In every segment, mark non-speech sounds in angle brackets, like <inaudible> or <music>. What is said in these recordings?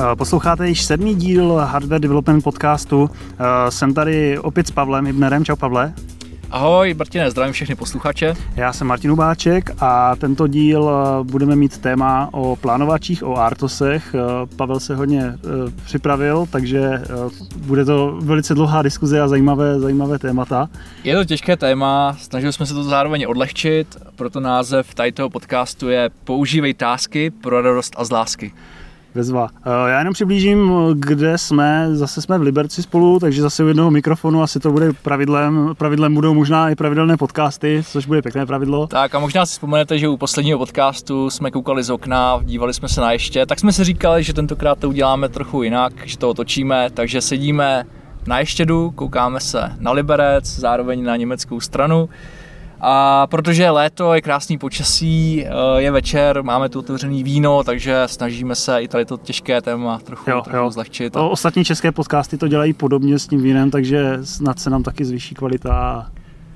Eh, posloucháte již sedmý díl Hardware Development podcastu. Eh, jsem tady opět s Pavlem Hybnerem. Čau Pavle. Ahoj, Martine, zdravím všechny posluchače. Já jsem Martin Ubáček a tento díl eh, budeme mít téma o plánovačích, o Artosech. Pavel se hodně připravil, takže bude to velice dlouhá diskuze a zajímavé, zajímavé témata. Je to těžké téma, snažili jsme se to zároveň odlehčit, proto název tady podcastu je Používej tásky pro radost a z lásky bezva. Eh, já jenom přiblížím, kde jsme. Zase jsme v Liberci spolu, takže zase u jednoho mikrofonu asi to bude pravidlem. Pravidlem budou možná i pravidelné podcasty, což bude pěkné pravidlo. Tak a možná si vzpomenete, že u posledního podcastu jsme koukali z okna, dívali jsme se na ještě, tak jsme si říkali, že tentokrát to uděláme trochu jinak, že to otočíme, takže sedíme na ještědu, koukáme se na Liberec, zároveň na německou stranu a protože je léto, je krásný počasí, eh, je večer, máme tu otevřený víno, takže snažíme se i tady to těžké téma trochu, jo, trochu jo. zlehčit. O, ostatní české podcasty to dělají podobně s tím vínem, takže snad se nám taky zvýší kvalita.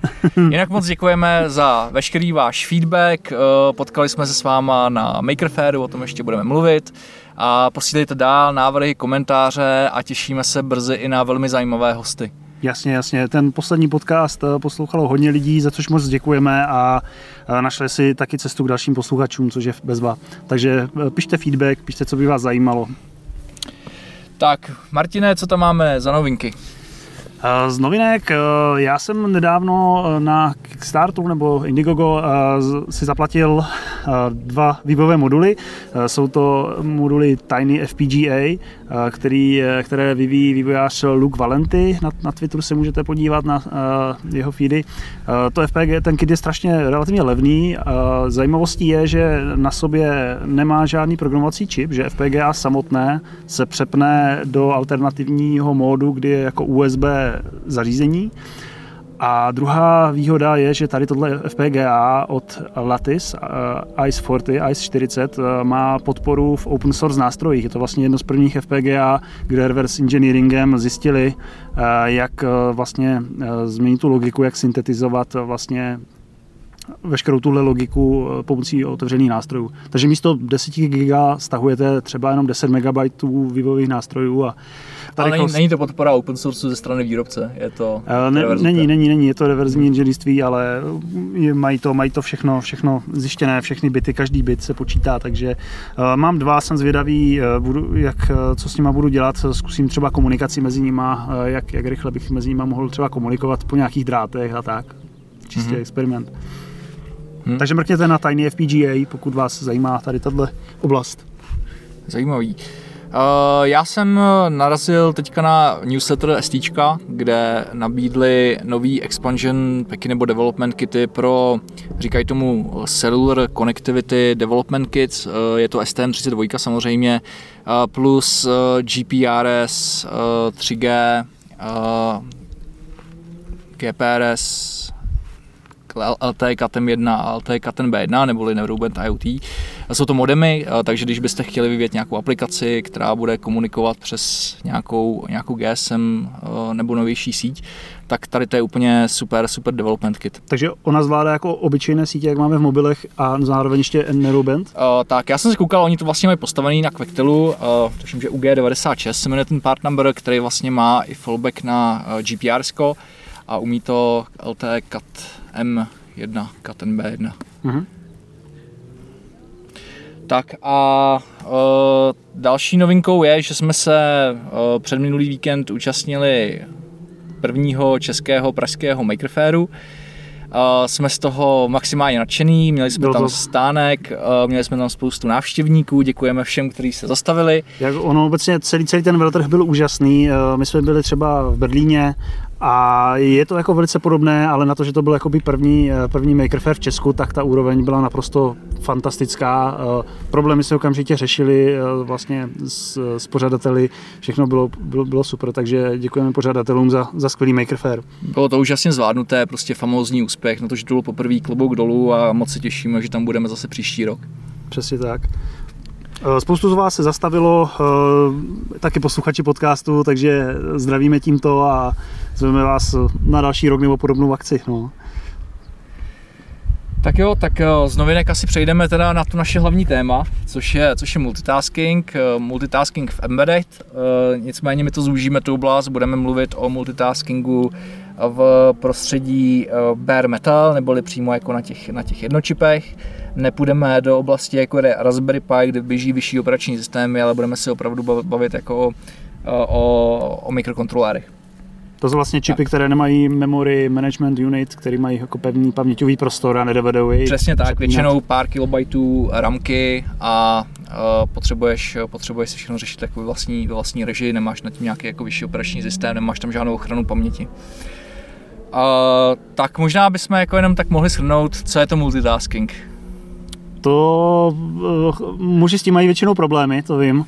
<laughs> Jinak moc děkujeme za veškerý váš feedback. Eh, potkali jsme se s váma na Maker Fairu, o tom ještě budeme mluvit. A posílejte dál návrhy, komentáře a těšíme se brzy i na velmi zajímavé hosty. Jasně, jasně. Ten poslední podcast eh, poslouchalo hodně lidí, za což moc děkujeme a eh, našli si taky cestu k dalším posluchačům, což je bezva. Takže eh, pište feedback, pište, co by vás zajímalo. Tak, Martine, co tam máme za novinky? Z novinek, já jsem nedávno na Kickstarteru nebo Indiegogo si zaplatil dva vývojové moduly. Jsou to moduly Tiny FPGA, který, které vyvíjí vývojář Luke Valenti. Na, na Twitteru se můžete podívat na jeho feedy. To FPG, ten kit je strašně relativně levný. Zajímavostí je, že na sobě nemá žádný programovací čip, že FPGA samotné se přepne do alternativního módu, kdy je jako USB zařízení. A druhá výhoda je, že tady tohle FPGA od Lattice, uh, ICE 40, ICE 40, uh, má podporu v open source nástrojích. Je to vlastně jedno z prvních FPGA, kde reverse engineeringem zjistili, uh, jak vlastně změnit tu logiku, jak syntetizovat vlastně veškerou tuhle logiku pomocí otevřených nástrojů. Takže místo 10 GB stahujete třeba jenom 10 MB vývojových nástrojů a ale není, není, to podpora open source ze strany výrobce, je to uh, ne, Není, není, není, je to reverzní inženýrství, ale je, mají, to, mají to všechno, všechno zjištěné, všechny bity, každý bit se počítá, takže uh, mám dva, jsem zvědavý, uh, budu, jak, uh, co s nima budu dělat, zkusím třeba komunikaci mezi nima, uh, jak, jak rychle bych mezi nima mohl třeba komunikovat po nějakých drátech a tak. Čistě mm-hmm. experiment. Hmm. Takže mrkněte na Tiny FPGA, pokud vás zajímá tady tato oblast. Zajímavý. Uh, já jsem narazil teďka na newsletter ST, kde nabídli nový expansion packy nebo development kity pro, říkají tomu Cellular Connectivity Development Kits, uh, je to STM32 samozřejmě, uh, plus GPRS 3G, GPRS LT Catem 1 a LT Catem B1, neboli Neuroband IoT. Jsou to modemy, eh, takže když byste chtěli vyvíjet nějakou aplikaci, která bude komunikovat přes nějakou, nějakou GSM eh, nebo novější síť, tak tady to je úplně super, super development kit. Takže ona zvládá jako obyčejné sítě, jak máme v mobilech a zároveň ještě Neuroband? Uh, tak, já jsem si koukal, oni to vlastně mají postavený na Quectelu, uh, tuším, že UG96 se jmenuje ten part number, který vlastně má i fallback na uh, GPRS a umí to LT Cat M1, Katen B1. Mm-hmm. Tak a uh, další novinkou je, že jsme se uh, před minulý víkend účastnili prvního českého pražského Makerfairu. Uh, jsme z toho maximálně nadšený, měli jsme Byl tam to... stánek, uh, měli jsme tam spoustu návštěvníků, děkujeme všem, kteří se zastavili. Jak ono obecně celý, celý ten veletrh byl úžasný, uh, my jsme byli třeba v Berlíně a je to jako velice podobné, ale na to, že to byl jakoby první, eh, první Maker Fair v Česku, tak ta úroveň byla naprosto fantastická. Eh, problémy se okamžitě řešili eh, vlastně s, s pořadateli, všechno bylo, bylo, bylo super, takže děkujeme pořadatelům za, za skvělý Maker Fair. Bylo to úžasně zvládnuté, prostě famózní úspěch, na to, že to bylo poprvé klobouk dolů a moc se těšíme, že tam budeme zase příští rok. Přesně tak. Eh, spoustu z vás se zastavilo, eh, taky posluchači podcastu, takže zdravíme tímto a zveme vás na další rok nebo podobnou akci. No. Tak jo, tak eh, z novinek asi přejdeme teda na to naše hlavní téma, což je, což je multitasking, multitasking v embedded. Nicméně my to zúžíme tu oblast, budeme mluvit o multitaskingu v prostředí bare metal, neboli přímo jako na těch, na těch jednočipech. Nepůjdeme do oblasti jako je Raspberry Pi, kde běží vyšší operační systémy, ale budeme se opravdu bavit jako o, o, o mikrokontrolérech. To jsou vlastně čipy, tak. které nemají memory management unit, který mají jako pevný paměťový prostor a nedovedou jej. Přesně tak, většinou pár kilobajtů ramky a uh, potřebuješ, potřebuješ si všechno řešit jako vlastní, vlastní režii, nemáš na tím nějaký jako vyšší operační systém, nemáš tam žádnou ochranu paměti. Uh, tak možná bychom jako jenom tak mohli shrnout, co je to multitasking. To uh, muži s tím mají většinou problémy, to vím.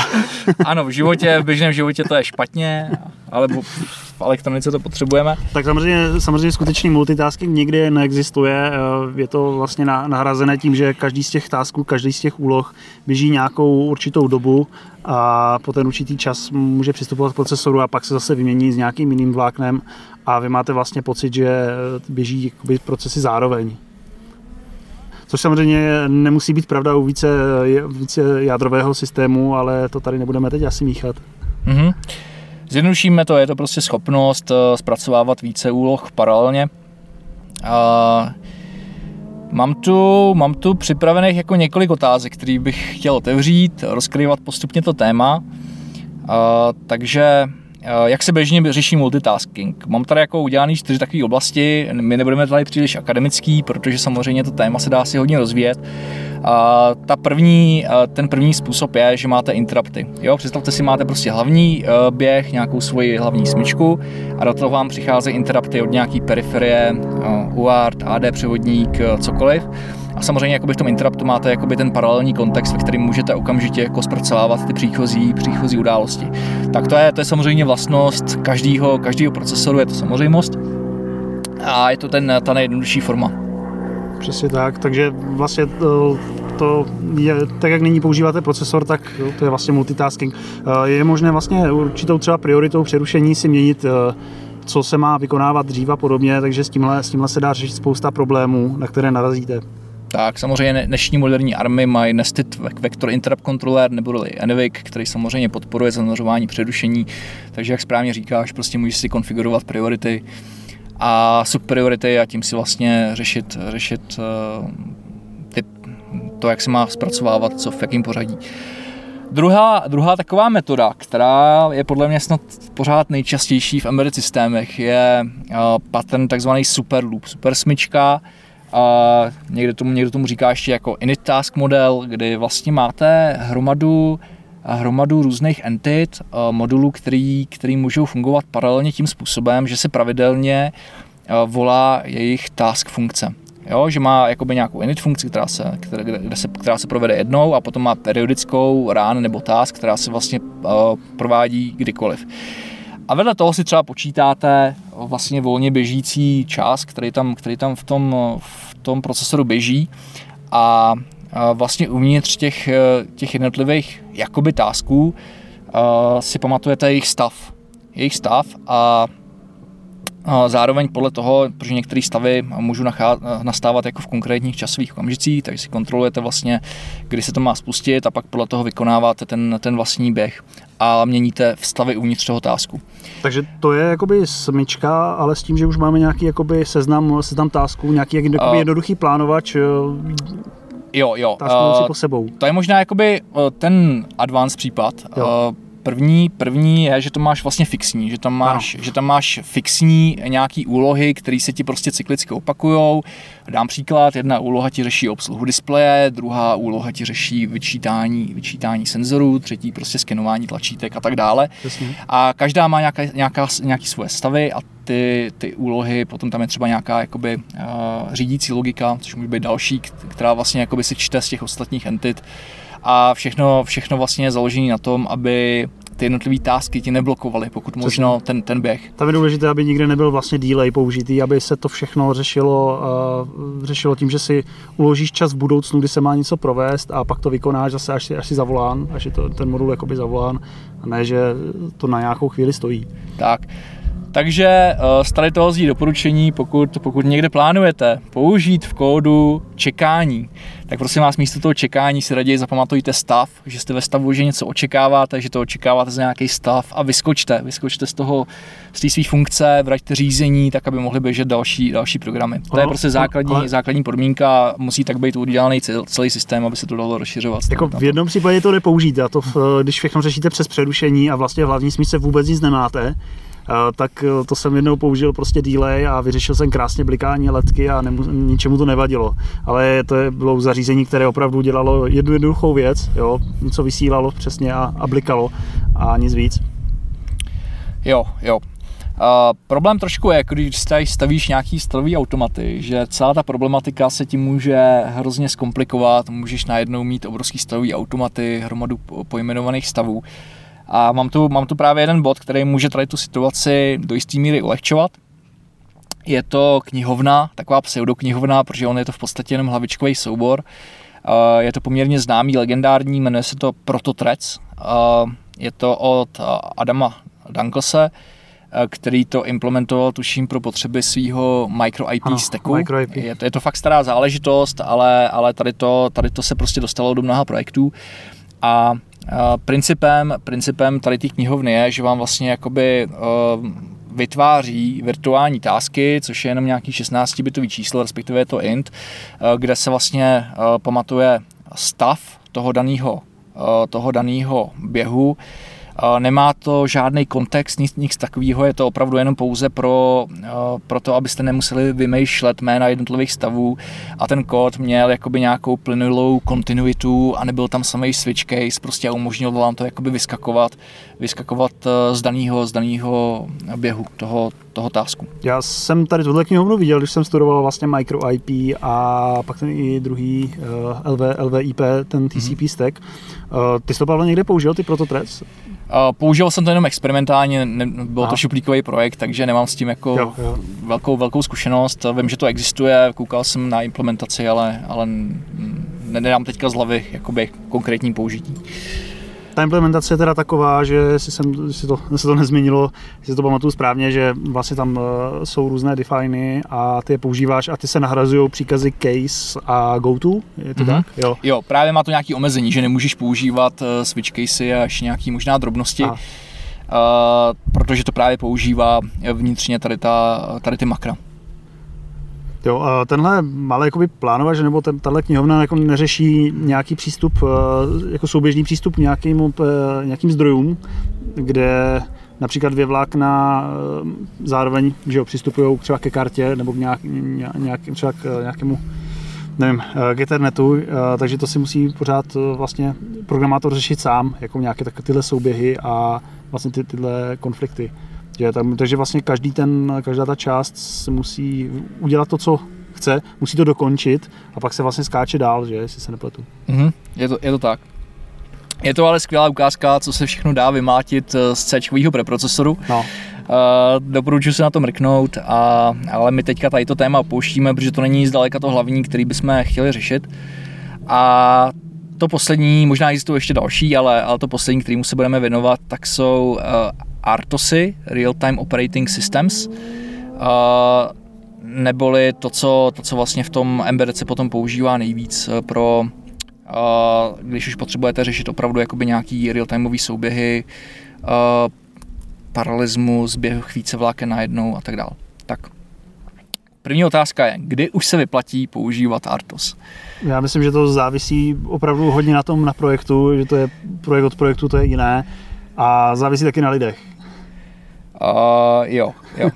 <laughs> ano, v životě, v běžném životě to je špatně, ale v elektronice to potřebujeme. Tak samozřejmě, samozřejmě skutečný multitasking nikdy neexistuje. Eh, je to vlastně nahrazené tím, že každý z těch tasků, každý z těch úloh běží nějakou určitou dobu a po ten určitý čas může přistupovat k procesoru a pak se zase vymění s nějakým jiným vláknem a vy máte vlastně pocit, že běží procesy zároveň což samozřejmě nemusí být pravda u více, více jádrového systému, ale to tady nebudeme teď asi míchat. Mm-hmm. Zjednodušíme to, je to prostě schopnost eh, zpracovávat více úloh paralelně. A mám tu, mám tu připravených jako několik otázek, které bych chtěl otevřít, rozkrývat postupně to téma. A, takže jak se běžně řeší multitasking? Mám tady jako udělaný čtyři takové oblasti, my nebudeme tady příliš akademický, protože samozřejmě to téma se dá si hodně rozvíjet. A ta první, eh, ten první způsob je, že máte interrupty. Jo, představte si, máte prostě hlavní eh, běh, nějakou svoji hlavní smyčku a do toho vám přicházejí interrupty od nějaký periferie, UART, AD převodník, cokoliv. Samozřejmě jakoby v tom interruptu máte jakoby ten paralelní kontext, ve kterém můžete okamžitě jako zpracovávat ty příchozí, příchozí události. Tak to je, to je samozřejmě vlastnost každého, každého procesoru, je to samozřejmost. A je to ten, ta nejjednodušší forma. Přesně tak, takže vlastně to, to je, tak jak nyní používáte procesor, tak to je vlastně multitasking. Eh, je možné vlastně určitou třeba prioritou přerušení si měnit eh, co se má vykonávat dřív a podobně, takže s tímhle, s tímhle se dá řešit spousta problémů, na které narazíte. Tak samozřejmě dnešní moderní army mají Nested Vector Interrupt Controller nebo NVIC, který samozřejmě podporuje zaměřování přerušení, takže jak správně říkáš, prostě můžeš si konfigurovat priority a subpriority a tím si vlastně řešit, řešit uh, ty, to, jak se má zpracovávat, co v jakém pořadí. Druhá, druhá taková metoda, která je podle mě snad pořád nejčastější v embedded systémech, je uh, pattern takzvaný super loop, super smyčka, a někdo tomu, někdo tomu říká ještě jako init task model, kdy vlastně máte hromadu hromadu různých entit, modulů, který, který můžou fungovat paralelně tím způsobem, že se pravidelně volá jejich task funkce. Jo, že má jakoby nějakou init funkci, která se, která, kde se, která se provede jednou a potom má periodickou rán nebo task, která se vlastně uh, provádí kdykoliv. A vedle toho si třeba počítáte vlastně volně běžící čas, který tam, který tam v, tom, v tom procesoru běží a vlastně uvnitř těch, těch jednotlivých jakoby tásků si pamatujete jejich stav. Jejich stav a Zároveň podle toho, protože některé stavy můžou nastávat jako v konkrétních časových okamžicích, takže si kontrolujete vlastně, kdy se to má spustit a pak podle toho vykonáváte ten, ten vlastní běh a měníte stavy uvnitř toho tásku. Takže to je jakoby smyčka, ale s tím, že už máme nějaký jakoby seznam, seznam tásků, nějaký jakoby uh, jednoduchý plánovač, Jo, jo. Uh, po sebou. To je možná jakoby ten advanced případ. Jo. Uh, První, první je, že to máš vlastně fixní, že tam máš, že tam máš fixní nějaký úlohy, které se ti prostě cyklicky opakujou. Dám příklad, jedna úloha ti řeší obsluhu displeje, druhá úloha ti řeší vyčítání, vyčítání senzorů, třetí prostě skenování tlačítek a tak dále. Jasně. A každá má nějaká, nějaká, nějaký svoje stavy a ty, ty úlohy, potom tam je třeba nějaká jakoby, uh, řídící logika, což může být další, která vlastně jakoby si čte z těch ostatních entit a všechno, všechno vlastně je založené na tom, aby ty jednotlivé tásky ti neblokovaly, pokud možno ten, ten běh. Tam je důležité, aby nikde nebyl vlastně delay použitý, aby se to všechno řešilo, uh, řešilo tím, že si uložíš čas v budoucnu, kdy se má něco provést a pak to vykonáš zase, až si, až si zavolán, až je to, ten modul jakoby zavolán a ne, že to na nějakou chvíli stojí. Tak. Takže z tady toho zjí doporučení, pokud, pokud někde plánujete použít v kódu čekání, tak prosím vás místo toho čekání si raději zapamatujte stav, že jste ve stavu, že něco očekáváte, že to očekáváte za nějaký stav a vyskočte, vyskočte z toho, z té své funkce, vraťte řízení, tak aby mohly běžet další, další programy. To je prostě základní, ale... základní podmínka, musí tak být udělaný celý systém, aby se to dalo rozšiřovat. Jako v jednom případě to jde použít, a to když všechno řešíte přes přerušení a vlastně hlavní smíse vůbec nic nemáte, tak eh, to jsem jednou použil prostě delay a vyřešil jsem krásně blikání letky a nemu, ničemu to nevadilo. Ale to je, bylo zařízení, které opravdu dělalo jednu jednoduchou věc, jo, něco vysílalo přesně a, a blikalo a nic víc. Jo, jo. Uh, problém trošku je, když tady stavíš nějaký strojový automaty, že celá ta problematika se tím může hrozně zkomplikovat, můžeš najednou mít obrovský strojový automaty, hromadu pojmenovaných stavů. A mám tu, mám tu právě jeden bod, který může tady tu situaci do jisté míry ulehčovat. Je to knihovna, taková pseudoknihovna, protože on je to v podstatě jenom hlavičkový soubor. Je to poměrně známý, legendární, jmenuje se to Prototrec. Je to od Adama Danklese, který to implementoval, tuším, pro potřeby svého micro IP ano, stacku. Micro IP. Je, to, je to fakt stará záležitost, ale, ale tady, to, tady to se prostě dostalo do mnoha projektů. A Principem, principem tady té knihovny je, že vám vlastně jakoby uh, vytváří virtuální tásky, což je jenom nějaký 16-bitový číslo, respektive je to int, uh, kde se vlastně uh, pamatuje stav toho daného toho daného běhu, Nemá to žádný kontext, nic, nic takového, je to opravdu jenom pouze pro, pro to, abyste nemuseli vymýšlet jména jednotlivých stavů. A ten kód měl jakoby nějakou plynulou kontinuitu a nebyl tam samý switch case prostě a umožnil vám to jakoby vyskakovat, vyskakovat z daného z daného běhu toho, toho tásku. Já jsem tady tuhle knihovnu viděl, když jsem studoval vlastně micro IP a pak ten i druhý uh, LV, LVIP, ten TCP mm-hmm. stack. Uh, ty jsi to, Pavel, někde použil, ty prototrec? Použil jsem to jenom experimentálně, ne, byl to šuplíkový projekt, takže nemám s tím jako jo, jo. Velkou, velkou zkušenost. Vím, že to existuje, koukal jsem na implementaci, ale, ale nedám teďka z hlavy jakoby konkrétní použití. Ta implementace je teda taková, že si, jsem, si to, se to nezměnilo, si to pamatuju správně, že vlastně tam uh, jsou různé definy a ty je používáš a ty se nahrazují příkazy case a goto, je to mm-hmm. tak? Jo. jo, právě má to nějaké omezení, že nemůžeš používat uh, switch casey až nějaký možná drobnosti. Uh, protože to právě používá vnitřně tady, ta, tady ty makra. Jo, tenhle malý jakoby plánovač, nebo ten, tahle knihovna jako neřeší nějaký přístup, eh, jako souběžný přístup nějakým, eh, nějakým zdrojům, kde například dvě vlákna eh, zároveň že jo, přistupují třeba ke kartě nebo k nějak, nějak, třeba k nějakému nevím, k internetu, takže to si musí pořád vlastně programátor řešit sám, jako nějaké tyhle souběhy a vlastně ty, tyhle konflikty. Je tam, takže vlastně každý ten, každá ta část se musí udělat to, co chce, musí to dokončit a pak se vlastně skáče dál, že, jestli se nepletu. Mm-hmm, je, to, je to tak. Je to ale skvělá ukázka, co se všechno dá vymátit eh, z C preprocesoru. No. Uh, doporučuji se na to mrknout, a, ale my teďka tady to téma pouštíme, protože to není zdaleka to hlavní, který bychom chtěli řešit. A to poslední, možná existují ještě další, ale, ale to poslední, kterému se budeme věnovat, tak jsou uh, RTOSy, Real Time Operating Systems, uh, neboli to co, to, co vlastně v tom se potom používá nejvíc eh, pro, uh, když už potřebujete řešit opravdu jakoby nějaký real-timeový souběhy, uh, paralelismus, běh více vláken najednou a tak dále. První otázka je, kdy už se vyplatí používat Artos? Já myslím, že to závisí opravdu hodně na tom na projektu, že to je projekt od projektu, to je jiné a závisí taky na lidech. Uh, jo, jo.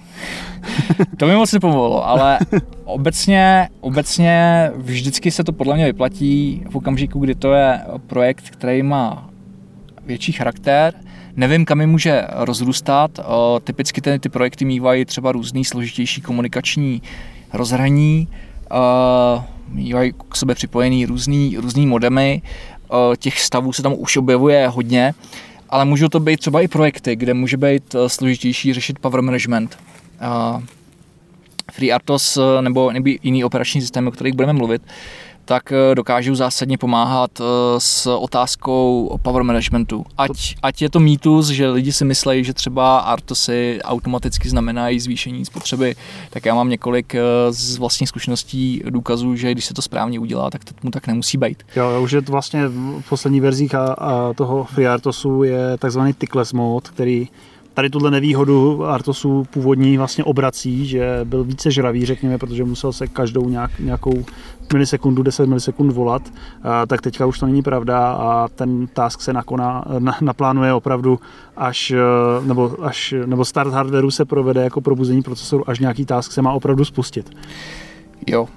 to mi moc nepomohlo, ale obecně, obecně vždycky se to podle mě vyplatí v okamžiku, kdy to je projekt, který má větší charakter, nevím, kam je může rozrůstat. Typicky ty, ty projekty mývají třeba různý složitější komunikační rozhraní, mývají k sobě připojený různý, různý modemy, těch stavů se tam už objevuje hodně ale můžou to být třeba i projekty, kde může být eh, složitější řešit power management. FreeRTOS eh, nebo, nebo jiný operační systém, o kterých budeme mluvit, tak eh, dokážou zásadně pomáhat eh, s otázkou power managementu. Ať, ať je to mýtus, že lidi si myslí, že třeba Artosy automaticky znamenají zvýšení spotřeby, tak já mám několik eh, z vlastních zkušeností důkazů, že když se to správně udělá, tak to mu tak nemusí být. Jo, už je to vlastně v posledních verzích a, a toho FreeRTOSu je takzvaný tickless mode, který tady tuhle nevýhodu Artosu původní vlastně obrací, že byl více žravý, řekněme, protože musel se každou nějak, nějakou milisekundu, 10 milisekund volat, tak teďka už to není pravda a ten task se nakona, na, naplánuje opravdu až, nebo, až, nebo start hardwareu se provede jako probuzení procesoru, až nějaký task se má opravdu spustit. Jo,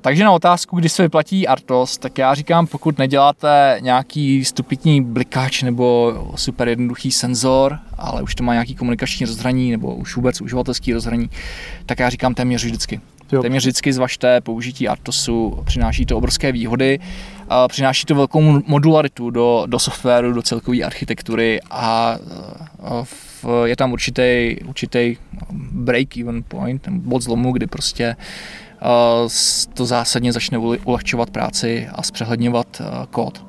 takže na otázku, kdy se vyplatí Artos, tak já říkám, pokud neděláte nějaký stupitní blikáč nebo super jednoduchý senzor, ale už to má nějaký komunikační rozhraní nebo už vůbec uživatelský rozhraní, tak já říkám téměř vždycky. Jo. Téměř vždycky zvažte použití Artosu, přináší to obrovské výhody, uh, přináší to velkou modularitu do, do softwaru, do celkové architektury a uh, je tam určitý, určitý break-even point, bod zlomu, kdy prostě to zásadně začne ulehčovat práci a zpřehledňovat eh, kód.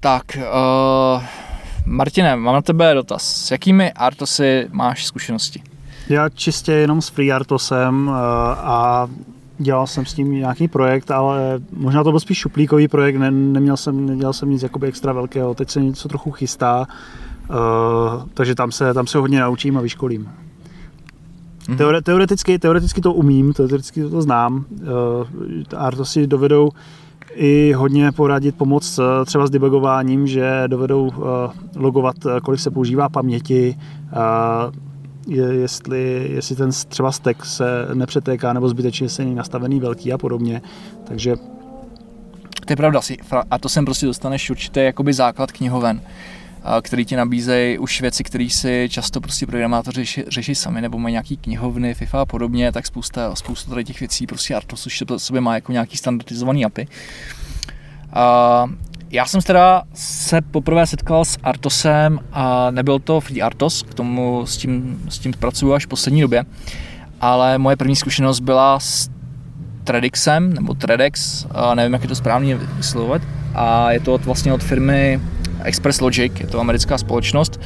Tak, uh, Martine, mám na tebe dotaz. S jakými Artosy máš zkušenosti? Já čistě jenom s FreeArtosem uh, a dělal jsem s tím nějaký projekt, ale možná to byl spíš šuplíkový projekt, ne, neměl jsem, nedělal jsem nic jakoby extra velkého, teď se něco trochu chystá, uh, takže tam se, tam se hodně naučím a vyškolím. Mm-hmm. Teore, teoreticky, teoreticky to umím, teoreticky to znám. Uh, to si dovedou i hodně poradit, pomoct uh, třeba s debugováním, že dovedou uh, logovat, kolik se používá paměti, je, jestli, jestli ten třeba stack se nepřetéká nebo zbytečně se není nastavený velký a podobně. Takže to je pravda, a to sem prostě dostaneš určitý jakoby základ knihoven který ti nabízejí už věci, které si často prostě programátoři řeší, řeší sami, nebo mají nějaký knihovny, FIFA a podobně, tak spousta, spousta tady těch věcí prostě Artos už sobě má jako nějaký standardizovaný API. A já jsem teda se poprvé setkal s Artosem a nebyl to Free Artos, k tomu s tím, s tím pracuju až v poslední době, ale moje první zkušenost byla s Tredixem, nebo Tredex, nevím, jak je to správně vyslovovat, a je to vlastně od firmy Express Logic, je to americká společnost,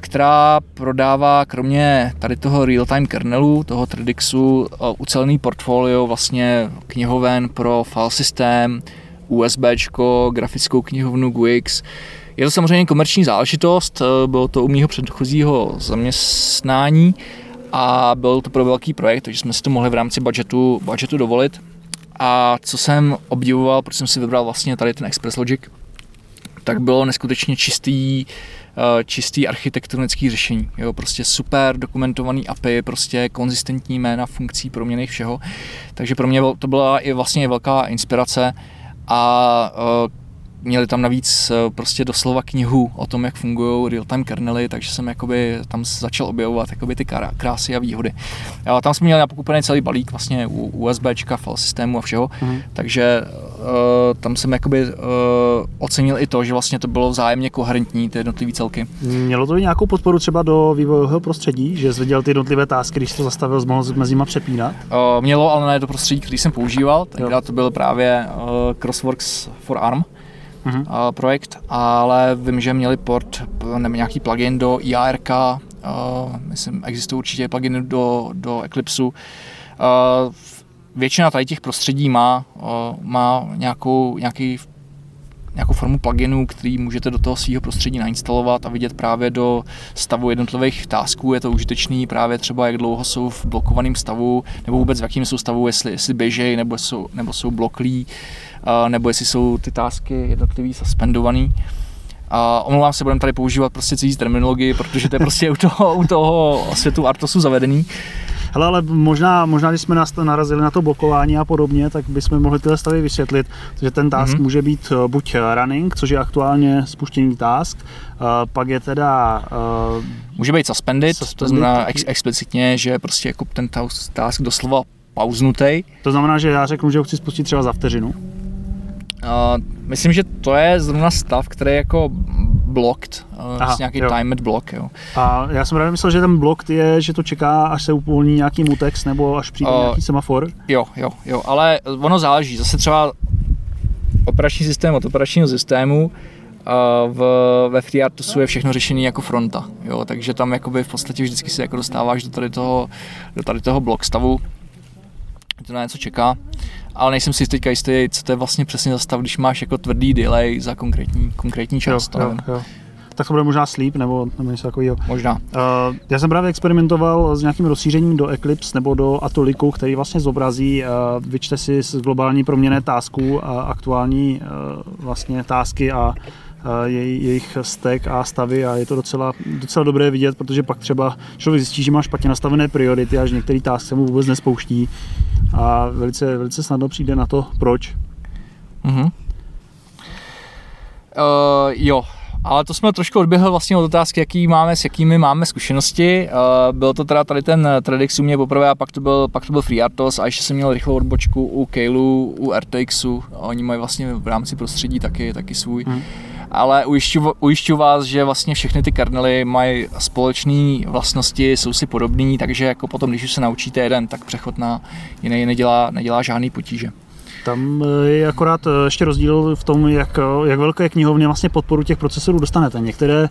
která prodává kromě tady toho real-time kernelu, toho Tradixu, ucelený portfolio vlastně knihoven pro file systém, USB, grafickou knihovnu GUIX. Je to samozřejmě komerční záležitost, bylo to u mého předchozího zaměstnání a byl to pro velký projekt, takže jsme si to mohli v rámci budgetu, budgetu dovolit. A co jsem obdivoval, proč jsem si vybral vlastně tady ten Express Logic, tak bylo neskutečně čistý, eh, čistý architektonický řešení. Jo, prostě super dokumentovaný API, prostě konzistentní jména funkcí, proměny všeho. Takže pro mě to byla i vlastně velká inspirace a eh, měli tam navíc eh, prostě doslova knihu o tom, jak fungují real-time kernely, takže jsem jakoby tam začal objevovat jakoby ty krásy a výhody. A tam jsme měli napokupený celý balík vlastně USB, file systému a všeho, mm. takže uh, tam jsem jakoby uh, ocenil i to, že vlastně to bylo vzájemně koherentní, ty jednotlivé celky. Mělo to i nějakou podporu třeba do vývojového prostředí, že zvěděl ty jednotlivé tásky, když to zastavil, mohl mezi nimi přepínat? Uh, mělo, ale ne do prostředí, který jsem používal, tenkrát to byl právě uh, Crossworks for ARM, uh-huh. projekt, ale vím, že měli port nebo nějaký plugin do IARK, uh, myslím, existují určitě pluginy do, do Eclipseu. Uh, většina tady těch prostředí má, uh, má nějakou, nějaký nějakou formu pluginů, který můžete do toho svého prostředí nainstalovat a vidět právě do stavu jednotlivých tasků. Je to užitečný právě třeba, jak dlouho jsou v blokovaném stavu, nebo vůbec v jakém jsou stavu, jestli, jestli běžejí, nebo jsou, nebo jsou bloklí, nebo jestli jsou ty tásky jednotlivý suspendovaný. A omlouvám se, budeme tady používat prostě cizí terminologii, protože to je prostě u toho, u toho světu Artosu zavedený. Hele, ale možná, možná, když jsme narazili na to blokování a podobně, tak bychom mohli tyhle stavy vysvětlit, že ten task mm-hmm. může být eh, buď running, což je aktuálně spuštěný task, uh, pak je teda... Uh, může být suspended, suspended, to znamená ex- explicitně, že prostě jako ten task doslova pauznutý. To znamená, že já řeknu, že ho chci spustit třeba za vteřinu. Uh, myslím, že to je zrovna stav, který jako blocked, Aha, nějaký jo. timed block. Jo. A já jsem právě myslel, že ten blocked je, že to čeká, až se uvolní nějaký mutex nebo až přijde uh, nějaký semafor. Jo, jo, jo, ale ono záleží. Zase třeba operační systém od operačního systému v, ve FreeRTOSu je všechno řešené jako fronta, jo, takže tam jakoby v podstatě vždycky se jako dostáváš do tady toho, do tady toho block stavu, to na něco čeká, ale nejsem si teďka jistý, co to je vlastně přesně za stav, když máš jako tvrdý delay za konkrétní, konkrétní část. Jo, jo, jo. Tak to bude možná sleep nebo, nebo něco takového. Možná. Uh, já jsem právě experimentoval s nějakým rozšířením do Eclipse nebo do Atoliku, který vlastně zobrazí, uh, vyčte si z globální proměny tasků a aktuální uh, vlastně tásky a jej, jejich stek a stavy a je to docela, docela dobré vidět, protože pak třeba člověk zjistí, že má špatně nastavené priority a že některý task se mu vůbec nespouští a velice, velice snadno přijde na to, proč. Mm-hmm. Uh, jo, ale to jsme trošku odběhli vlastně od otázky, jaký máme, s jakými máme zkušenosti. Uh, byl to teda tady ten Tradix u mě poprvé a pak to byl, pak to byl FreeRTOS a ještě jsem měl rychlou odbočku u Kailu, u RTXu. Oni mají vlastně v rámci prostředí taky, taky svůj. Hmm ale ujišťu, ujišťu vás, že vlastně všechny ty kernely mají společné vlastnosti, jsou si podobné, takže jako potom, když už se naučíte jeden, tak přechod na jiný nedělá, nedělá žádný potíže. Tam eh, je akorát eh, ještě rozdíl v tom, jak, eh, jak velké knihovny vlastně podporu těch procesorů dostanete. Některé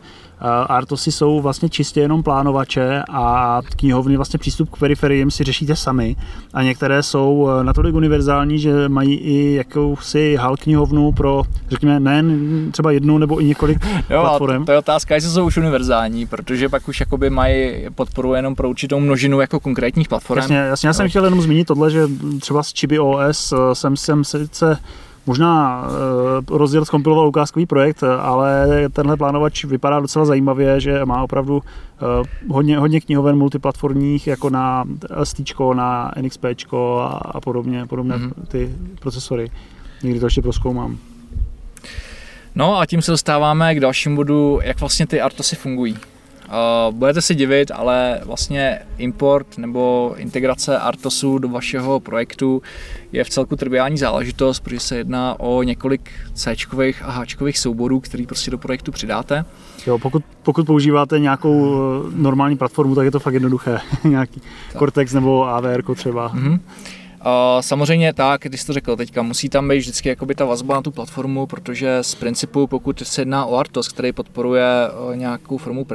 Artosy jsou vlastně čistě jenom plánovače a knihovny vlastně přístup k periferiím si řešíte sami a některé jsou natolik univerzální, že mají i jakousi HAL knihovnu pro, řekněme, nejen třeba jednu nebo i několik <laughs> jo, platform. To je otázka, jestli jsou už univerzální, protože pak už jakoby mají podporu jenom pro určitou množinu jako konkrétních platform. Jasně, jasně já jsem chtěl jenom zmínit tohle, že třeba s Chibi OS jsem jsem sice možná uh, rozděl zkompiloval ukázkový projekt, ale tenhle plánovač vypadá docela zajímavě, že má opravdu uh, hodně, hodně knihoven multiplatformních, jako na ST, na NXP a, a podobně, podobné mm-hmm. ty procesory. Někdy to ještě proskoumám. No a tím se dostáváme k dalšímu bodu, jak vlastně ty Artosy fungují. Uh, budete si divit, ale vlastně import nebo integrace Artosu do vašeho projektu je v celku triviální záležitost, protože se jedná o několik C a H souborů, který prostě do projektu přidáte. Jo, pokud, pokud používáte nějakou eh, normální platformu, tak je to fakt jednoduché. <laughs> Nějaký tak. Cortex nebo AVR třeba. Mm-hmm. Uh, samozřejmě tak, když jsi to řekl teďka, musí tam být vždycky jakoby ta vazba na tu platformu, protože z principu, pokud se jedná o Artos, který podporuje uh, nějakou formu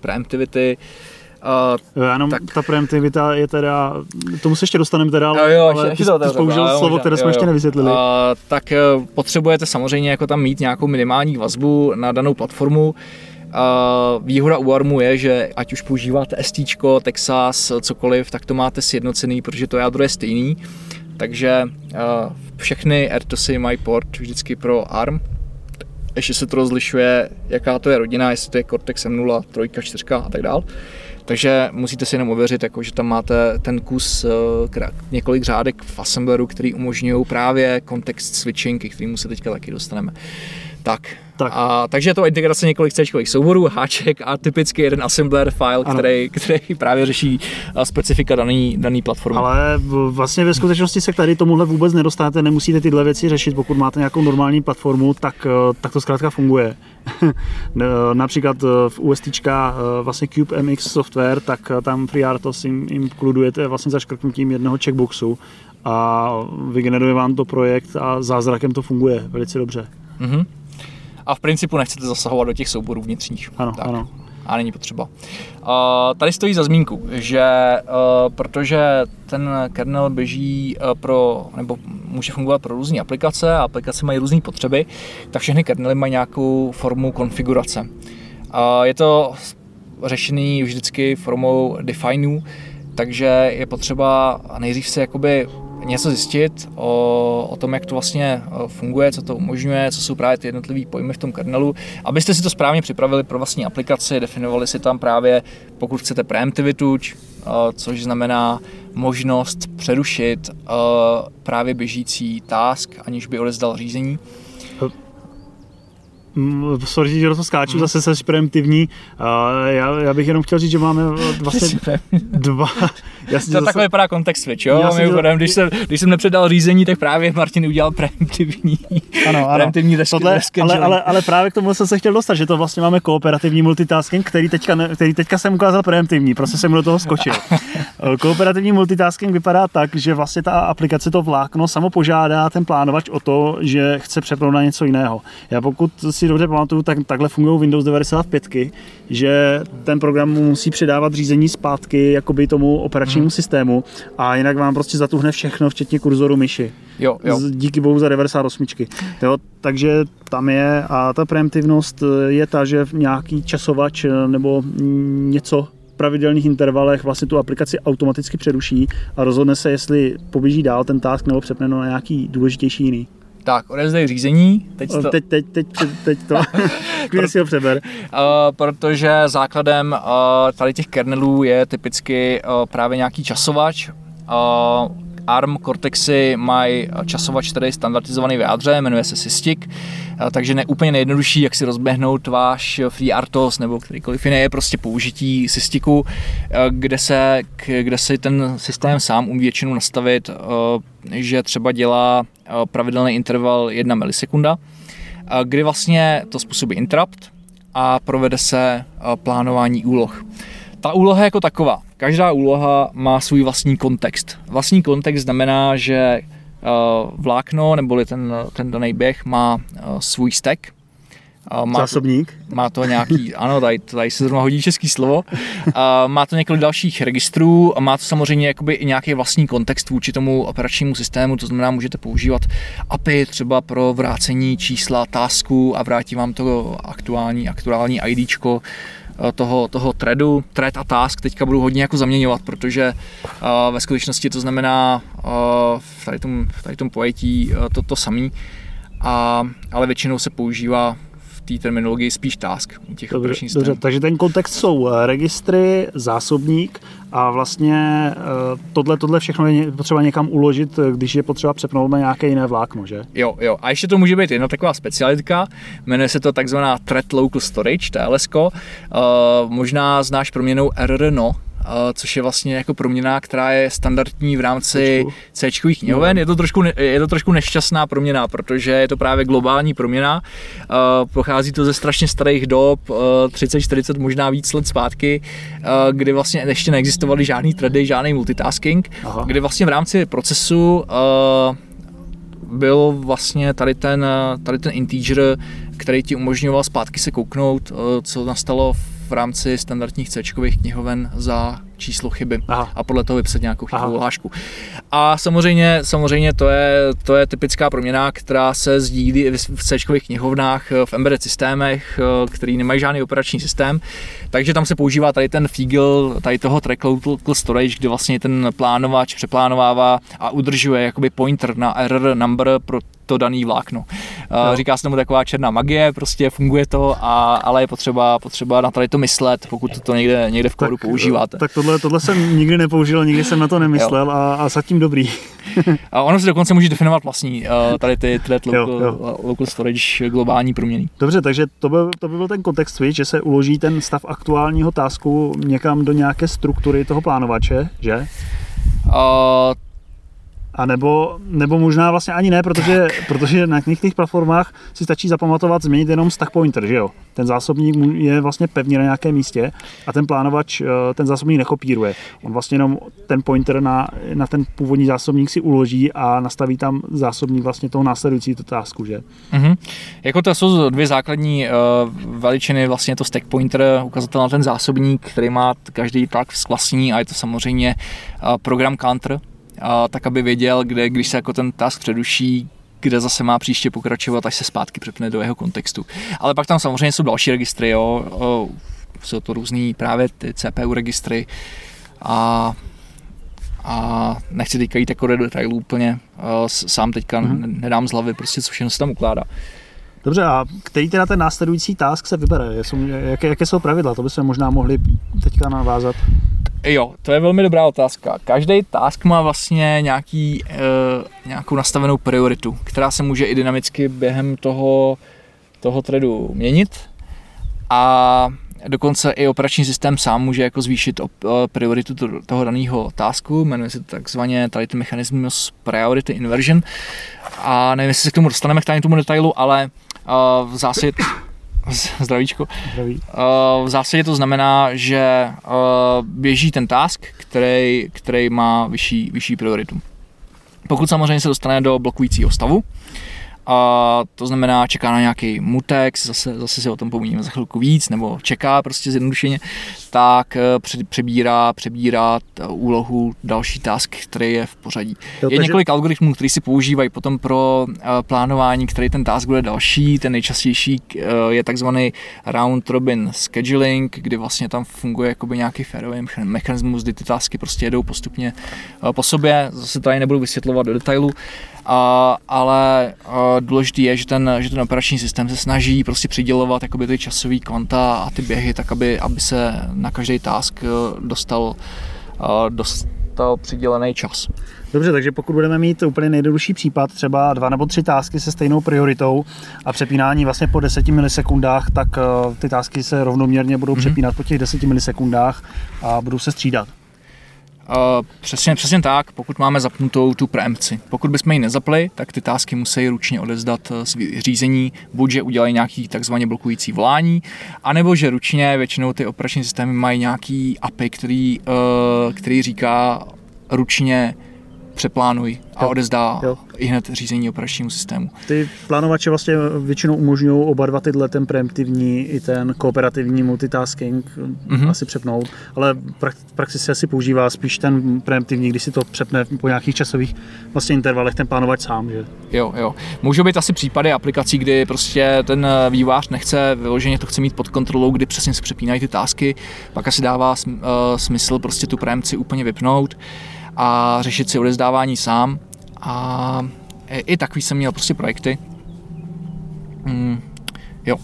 preemptivity, Uh, jo, jenom tak... ta preemptivita je teda, tomu se ještě dostaneme teda, ale, jo, ale ještě, ty, použil jo, slovo, které jo, jsme jo. ještě nevysvětlili. Uh, tak uh, potřebujete samozřejmě jako tam mít nějakou minimální vazbu na danou platformu, výhoda u ARMu je, že ať už používáte ST, Texas, cokoliv, tak to máte sjednocený, protože to jádro je stejný. Takže všechny RTOSy mají port vždycky pro ARM. Ještě se to rozlišuje, jaká to je rodina, jestli to je Cortex M0, 3, 4 a tak dále. Takže musíte si jenom ověřit, jako, že tam máte ten kus uh, několik řádek v assembleru, který umožňují právě kontext switching, k kterému se teďka taky dostaneme. Tak, tak. A, takže je to integrace několik C souborů, háček a typicky jeden assembler file, který, který právě řeší specifika daný, daný platformy. Ale vlastně ve skutečnosti se k tady tomuhle vůbec nedostanete, nemusíte tyhle věci řešit, pokud máte nějakou normální platformu, tak, eh, tak to zkrátka funguje. <laughs> Například eh, v UST eh, vlastně Cube MX software, tak tam FreeRTOS jim, jim kludujete vlastně zaškrtnutím jednoho checkboxu a vygeneruje vám to projekt a zázrakem to funguje velice dobře. Mm-hmm a v principu nechcete zasahovat do těch souborů vnitřních. Ano, tak. ano. A není potřeba. Uh, tady stojí za zmínku, že uh, protože ten kernel běží uh, pro, nebo může fungovat pro různé aplikace a aplikace mají různé potřeby, tak všechny kernely mají nějakou formu konfigurace. Uh, je to řešený vždycky formou defineů, takže je potřeba nejdřív se jakoby něco zjistit o, o tom, jak to vlastně eh, funguje, co to umožňuje, co jsou právě ty jednotlivé pojmy v tom kernelu, abyste si to správně připravili pro vlastní aplikaci, definovali si tam právě, pokud chcete preemptivitu, eh, což znamená možnost přerušit eh, právě běžící task, aniž by odezdal řízení. Mm, sorry, že do toho skáču, hmm. zase jsi preemptivní. Uh, já, já, bych jenom chtěl říct, že máme <laughs> vlastně dva. <laughs> Jasně, to zase... takhle vypadá kontext switch, jo? Já Mimochodem, když, jsem, když jsem nepředal řízení, tak právě Martin udělal preemptivní, <laughs> ano, ano. preemptivní Tohle, ale, ale, ale, právě k tomu jsem se chtěl dostat, že to vlastně máme kooperativní multitasking, který teďka, ne, který teďka jsem ukázal preemptivní, prostě jsem do toho skočil. kooperativní multitasking vypadá tak, že vlastně ta aplikace to vlákno samo požádá ten plánovač o to, že chce přepnout na něco jiného. Já pokud si dobře pamatuju, tak takhle fungují Windows 95, že ten program musí předávat řízení zpátky jakoby tomu operačnímu hmm. systému a jinak vám prostě zatuhne všechno, včetně kurzoru myši. Jo, jo. Díky bohu za 98. Jo, takže tam je a ta preemptivnost je ta, že v nějaký časovač nebo něco pravidelných intervalech vlastně tu aplikaci automaticky přeruší a rozhodne se, jestli poběží dál ten task nebo přepne na nějaký důležitější jiný. Tak, odezdej řízení. Teď, to... teď, teď, teď, teď to, <laughs> klidně si ho přeber. Uh, protože základem uh, tady těch kernelů je typicky uh, právě nějaký časovač. Uh, ARM Cortexy mají časovač, který je standardizovaný v jádře, jmenuje se Systic, takže ne úplně nejjednodušší, jak si rozběhnout váš FreeRTOS nebo kterýkoliv jiný, je prostě použití Systiku, kde se, kde se ten systém sám umí většinou nastavit, že třeba dělá pravidelný interval 1 milisekunda, kdy vlastně to způsobí interrupt a provede se plánování úloh. Ta úloha je jako taková. Každá úloha má svůj vlastní kontext. Vlastní kontext znamená, že vlákno neboli ten, ten daný běh má svůj stack, má Zásobník? To, má to nějaký, <laughs> ano, tady, tady se zrovna hodí český slovo. má to několik dalších registrů a má to samozřejmě jakoby i nějaký vlastní kontext vůči tomu operačnímu systému, to znamená, můžete používat API třeba pro vrácení čísla tasku a vrátí vám to aktuální, aktuální IDčko toho, toho threadu. Thread a task teďka budu hodně jako zaměňovat, protože uh, ve skutečnosti to znamená uh, v tady tom, v tady tom pojetí to, to samý, a, ale většinou se používá té terminologii spíš task u těch dobře, operačních dobře, takže ten kontext jsou eh, registry, zásobník a vlastně eh, tohle, tohle všechno je potřeba někam uložit, eh, když je potřeba přepnout na nějaké jiné vlákno, že? Jo, jo. A ještě to může být jedna taková specialitka, jmenuje se to takzvaná Thread Local Storage, TLS. Uh, možná znáš proměnou RRNO, což je vlastně jako proměna, která je standardní v rámci C knihoven. Je to, trošku, je to trošku nešťastná proměna, protože je to právě globální proměna. Pochází to ze strašně starých dob, 30-40, možná víc let zpátky, kdy vlastně ještě neexistovaly žádný trady, žádný multitasking, Aha. kdy vlastně v rámci procesu byl vlastně tady ten, tady ten integer, který ti umožňoval zpátky se kouknout, co nastalo v v rámci standardních C knihoven za číslo chyby Aha. a podle toho vypsat nějakou chybovou hlášku. A samozřejmě, samozřejmě to, je, to je typická proměna, která se sdílí v C knihovnách v embedded systémech, který nemají žádný operační systém, takže tam se používá tady ten fígl, tady toho track local storage, kde vlastně ten plánovač přeplánovává a udržuje jakoby pointer na error number pro to daný vlákno. No. Říká se tomu taková černá magie, prostě funguje to, a, ale je potřeba, potřeba na tady to myslet, pokud to někde, někde v kódu tak, používáte. Tak tohle, tohle jsem nikdy nepoužil, nikdy jsem na to nemyslel a, a zatím dobrý. <laughs> a ono si dokonce může definovat vlastní tady ty thread local, jo, jo. local storage globální proměny. Dobře, takže to by, to by byl ten kontext switch, že se uloží ten stav aktuálního tasku někam do nějaké struktury toho plánovače, že? Uh, a nebo, nebo možná vlastně ani ne, protože, protože na některých platformách si stačí zapamatovat, změnit jenom stack pointer, že jo? Ten zásobník je vlastně pevně na nějakém místě a ten plánovač eh, ten zásobník nekopíruje. On vlastně jenom ten pointer na, na ten původní zásobník si uloží a nastaví tam zásobník vlastně toho následující otázku, že? Mm-hmm. Jako to jsou dvě základní uh, veličiny, vlastně to stack pointer, ukazatel na ten zásobník, který má každý tak vlastní a je to samozřejmě uh, program counter, a tak aby věděl, kde, když se jako ten task předuší, kde zase má příště pokračovat, až se zpátky přepne do jeho kontextu. Ale pak tam samozřejmě jsou další registry, jo, jsou to různý právě ty CPU registry a a nechci teďka jít jako do detailů úplně, sám teďka mm-hmm. nedám z hlavy, prostě co všechno se tam ukládá. Dobře, a který teda ten následující task se vybere? Jaké, jaké jsou pravidla? To bychom možná mohli teďka navázat. Jo, to je velmi dobrá otázka. Každý task má vlastně nějaký, e, nějakou nastavenou prioritu, která se může i dynamicky během toho toho threadu měnit. A dokonce i operační systém sám může jako zvýšit prioritu toho daného tasku, jmenuje se to takzvaně tady ten mechanismus priority inversion. A nevím, jestli se k tomu dostaneme k tomu detailu, ale v zásadě <laughs> Zdravíčko. Zdraví. V zásadě to znamená, že běží ten task, který, který má vyšší, vyšší prioritu. Pokud samozřejmě se dostane do blokujícího stavu, a to znamená čeká na nějaký mutex, zase, zase si o tom pomíníme za chvilku víc, nebo čeká prostě zjednodušeně, tak eh, přebírá, přebírá úlohu další task, který je v pořadí. Jo, je takže... několik algoritmů, který si používají potom pro eh, plánování, který ten task bude další. Ten nejčastější eh, je takzvaný round robin scheduling, kdy vlastně tam funguje jakoby nějaký férový mechanismus, kdy ty tasky prostě jedou postupně po sobě. Zase tady nebudu vysvětlovat do detailu. A, ale a důležité je, že ten, že ten operační systém se snaží prostě přidělovat jakoby ty časové kvanta a ty běhy tak, aby, aby se na každý task eh, dostal, dostal přidělený čas. Dobře, takže pokud budeme mít úplně nejjednodušší případ, třeba dva nebo tři tásky se stejnou prioritou a přepínání vlastně po 10 milisekundách, tak eh, ty tásky se rovnoměrně budou mm-hmm. přepínat po těch 10 milisekundách a budou se střídat. Uh, přesně, přesně tak, pokud máme zapnutou tu preempci. Pokud bychom ji nezapli, tak ty tásky musí ručně odezdat z řízení, buď že udělají nějaký takzvaně blokující volání, anebo že ručně většinou ty operační systémy mají nějaký API, který, uh, který říká ručně přeplánuj a jo. odezdá jo. i hned řízení operačnímu systému. Ty plánovače vlastně většinou umožňují oba dva tyhle, ten preemptivní i ten kooperativní multitasking mm-hmm. asi přepnout, ale v praxi se asi používá spíš ten preemptivní, když si to přepne po nějakých časových vlastně intervalech ten plánovač sám, že? Jo, jo. Můžou být asi případy aplikací, kdy prostě ten vývář nechce vyloženě to chce mít pod kontrolou, kdy přesně se přepínají ty tásky, pak asi dává eh, smysl prostě tu preempci úplně vypnout a řešit si odezdávání sám. A i takový jsem měl prostě projekty. Mm, jo.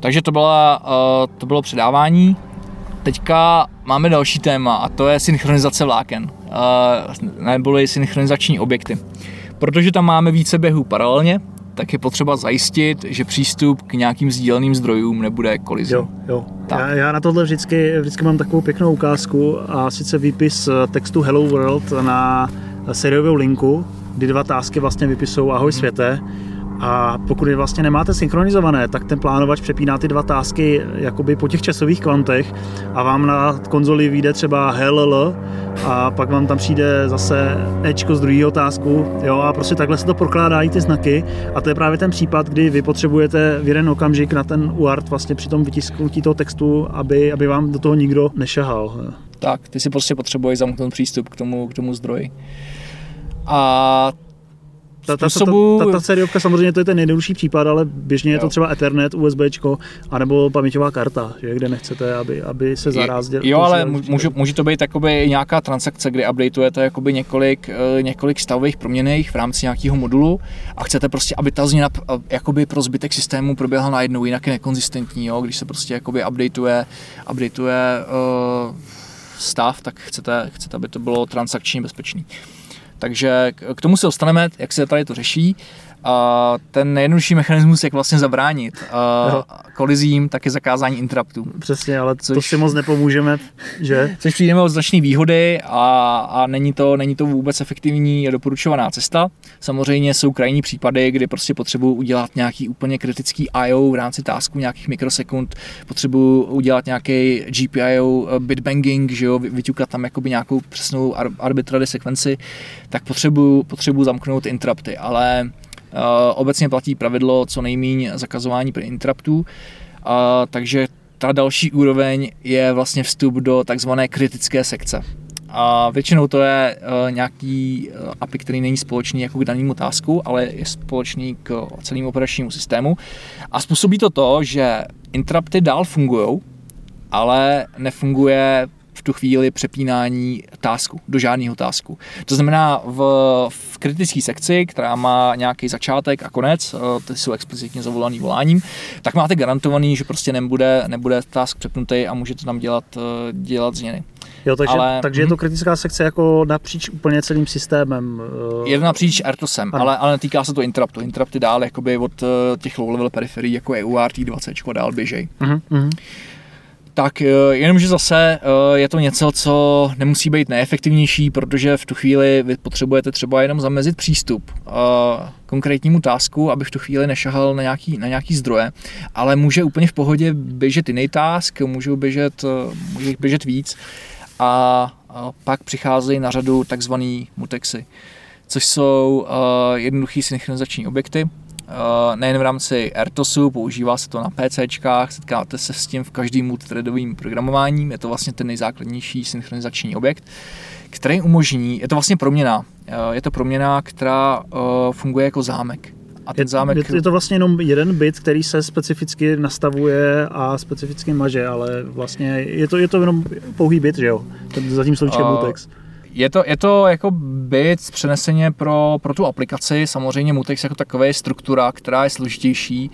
Takže to, byla, uh, to bylo předávání. Teďka máme další téma a to je synchronizace vláken, uh, neboli synchronizační objekty. Protože tam máme více běhů paralelně, tak je potřeba zajistit, že přístup k nějakým sdíleným zdrojům nebude kolizí. Jo, jo. Já, já, na tohle vždycky, vždycky mám takovou pěknou ukázku a sice výpis textu Hello World na sériovou linku, kdy dva tásky vlastně vypisují Ahoj světe a pokud je vlastně nemáte synchronizované, tak ten plánovač přepíná ty dva tásky jakoby po těch časových kvantech a vám na konzoli vyjde třeba HLL a pak vám tam přijde zase Ečko z druhého tásku jo, a prostě takhle se to prokládají ty znaky a to je právě ten případ, kdy vy potřebujete v jeden okamžik na ten UART vlastně při tom vytisknutí toho textu, aby, aby vám do toho nikdo nešahal. Tak, ty si prostě potřebuješ zamknout přístup k tomu, k tomu zdroji. A ta, ta, způsobu... ta, ta, ta, ta sériovka samozřejmě to je ten nejjednodušší případ, ale běžně jo. je to třeba Ethernet, USB, anebo paměťová karta, že, kde nechcete, aby, aby se zarázdil. Jo, ale může, může to být takoby nějaká transakce, kdy updateujete jakoby několik, eh, několik stavových proměných v rámci nějakého modulu a chcete prostě, aby ta změna eh, jakoby pro zbytek systému proběhla najednou, jinak je nekonzistentní, jo, když se prostě jakoby updateuje, updateuje uh, stav, tak chcete, chcete, aby to bylo transakčně bezpečný. Takže k tomu se dostaneme, jak se tady to řeší. A ten nejjednodušší mechanismus, jak vlastně zabránit a kolizím, tak je zakázání interruptů. Přesně, ale což, to si moc nepomůžeme, že? Což přijdeme od značné výhody a, a není, to, není to vůbec efektivní a doporučovaná cesta. Samozřejmě jsou krajní případy, kdy prostě potřebuji udělat nějaký úplně kritický I.O. v rámci tásku nějakých mikrosekund, potřebuji udělat nějaký GPIO eh, bitbanging, že jo, vyťukat tam jakoby nějakou přesnou arbitrary sekvenci, tak potřebuji, potřebuji zamknout interrupty, ale obecně platí pravidlo co nejméně zakazování interruptů, takže ta další úroveň je vlastně vstup do takzvané kritické sekce. A většinou to je uh, nějaký uh, API, který není společný jako k danému tasku, ale je společný k celému operačnímu systému. A způsobí to to, že interrupty dál fungují, ale nefunguje v tu chvíli přepínání tásku, do žádného tásku. To znamená v, v kritické sekci, která má nějaký začátek a konec, eh, ty jsou explicitně zavolaný voláním, tak máte garantovaný, že prostě nebude, nebude task přepnutý a můžete tam dělat, eh, dělat změny. Jo, takže, ale, takže je to mhm. kritická sekce jako napříč úplně celým systémem. Je to napříč RTOSem, ale, ale netýká se to interruptu. Interrupty dál jakoby od těch low-level periferií, jako je UART20, dál běžej. Uh-huh tak eh, jenomže zase eh, je to něco, co nemusí být neefektivnější, protože v tu chvíli vy potřebujete třeba jenom zamezit přístup eh, konkrétnímu tásku, aby v tu chvíli nešahal na nějaký, na nějaký zdroje, ale může úplně v pohodě běžet jiný task, můžou běžet, může běžet víc a pak přicházejí na řadu takzvaný mutexy, což jsou jednoduchý synchronizační objekty, nejen v rámci RTOSu, používá se to na PCčkách, setkáte se s tím v každém multithreadovém programování, je to vlastně ten nejzákladnější synchronizační objekt, který umožní, je to vlastně proměna, eh, je to proměna, která eh, funguje jako zámek. A ten zámek... Je, je to vlastně jenom jeden bit, který se specificky nastavuje a specificky maže, ale vlastně je to, je to jenom pouhý bit, že jo? Ten zatím slovíčkem uh, mutex. Je to, je to jako bit přeneseně pro, pro tu aplikaci, samozřejmě Mutex jako takový je struktura, která je složitější,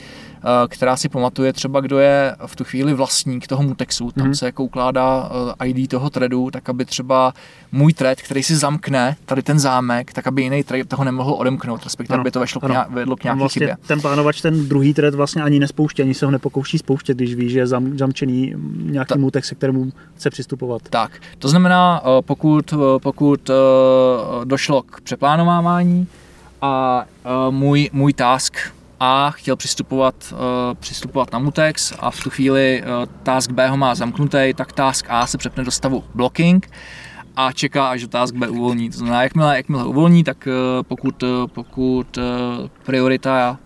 která si pamatuje třeba, kdo je v tu chvíli vlastník toho mutexu. Tam mm-hmm. se jako ukládá eh, ID toho threadu, tak aby třeba můj thread, který si zamkne tady ten zámek, tak aby jiný thread toho nemohl odemknout, respektive aby to vešlo k nějak, vedlo k nějaké vlastně chybě. Ten plánovač ten druhý thread vlastně ani nespouští, ani se ho nepokouší spouštět, když ví, že je zam, zamčený nějaký Ta, mutex, se kterému chce přistupovat. Tak, to znamená, eh, pokud, pokud došlo k přeplánovávání a můj, můj task a chtěl přistupovat, uh, přistupovat na mutex a v tu chvíli uh, task B ho má zamknutý, tak task A se přepne do stavu blocking a čeká, až task B uvolní. To znamená, jakmile, jakmile uvolní, tak uh, pokud, pokud priorita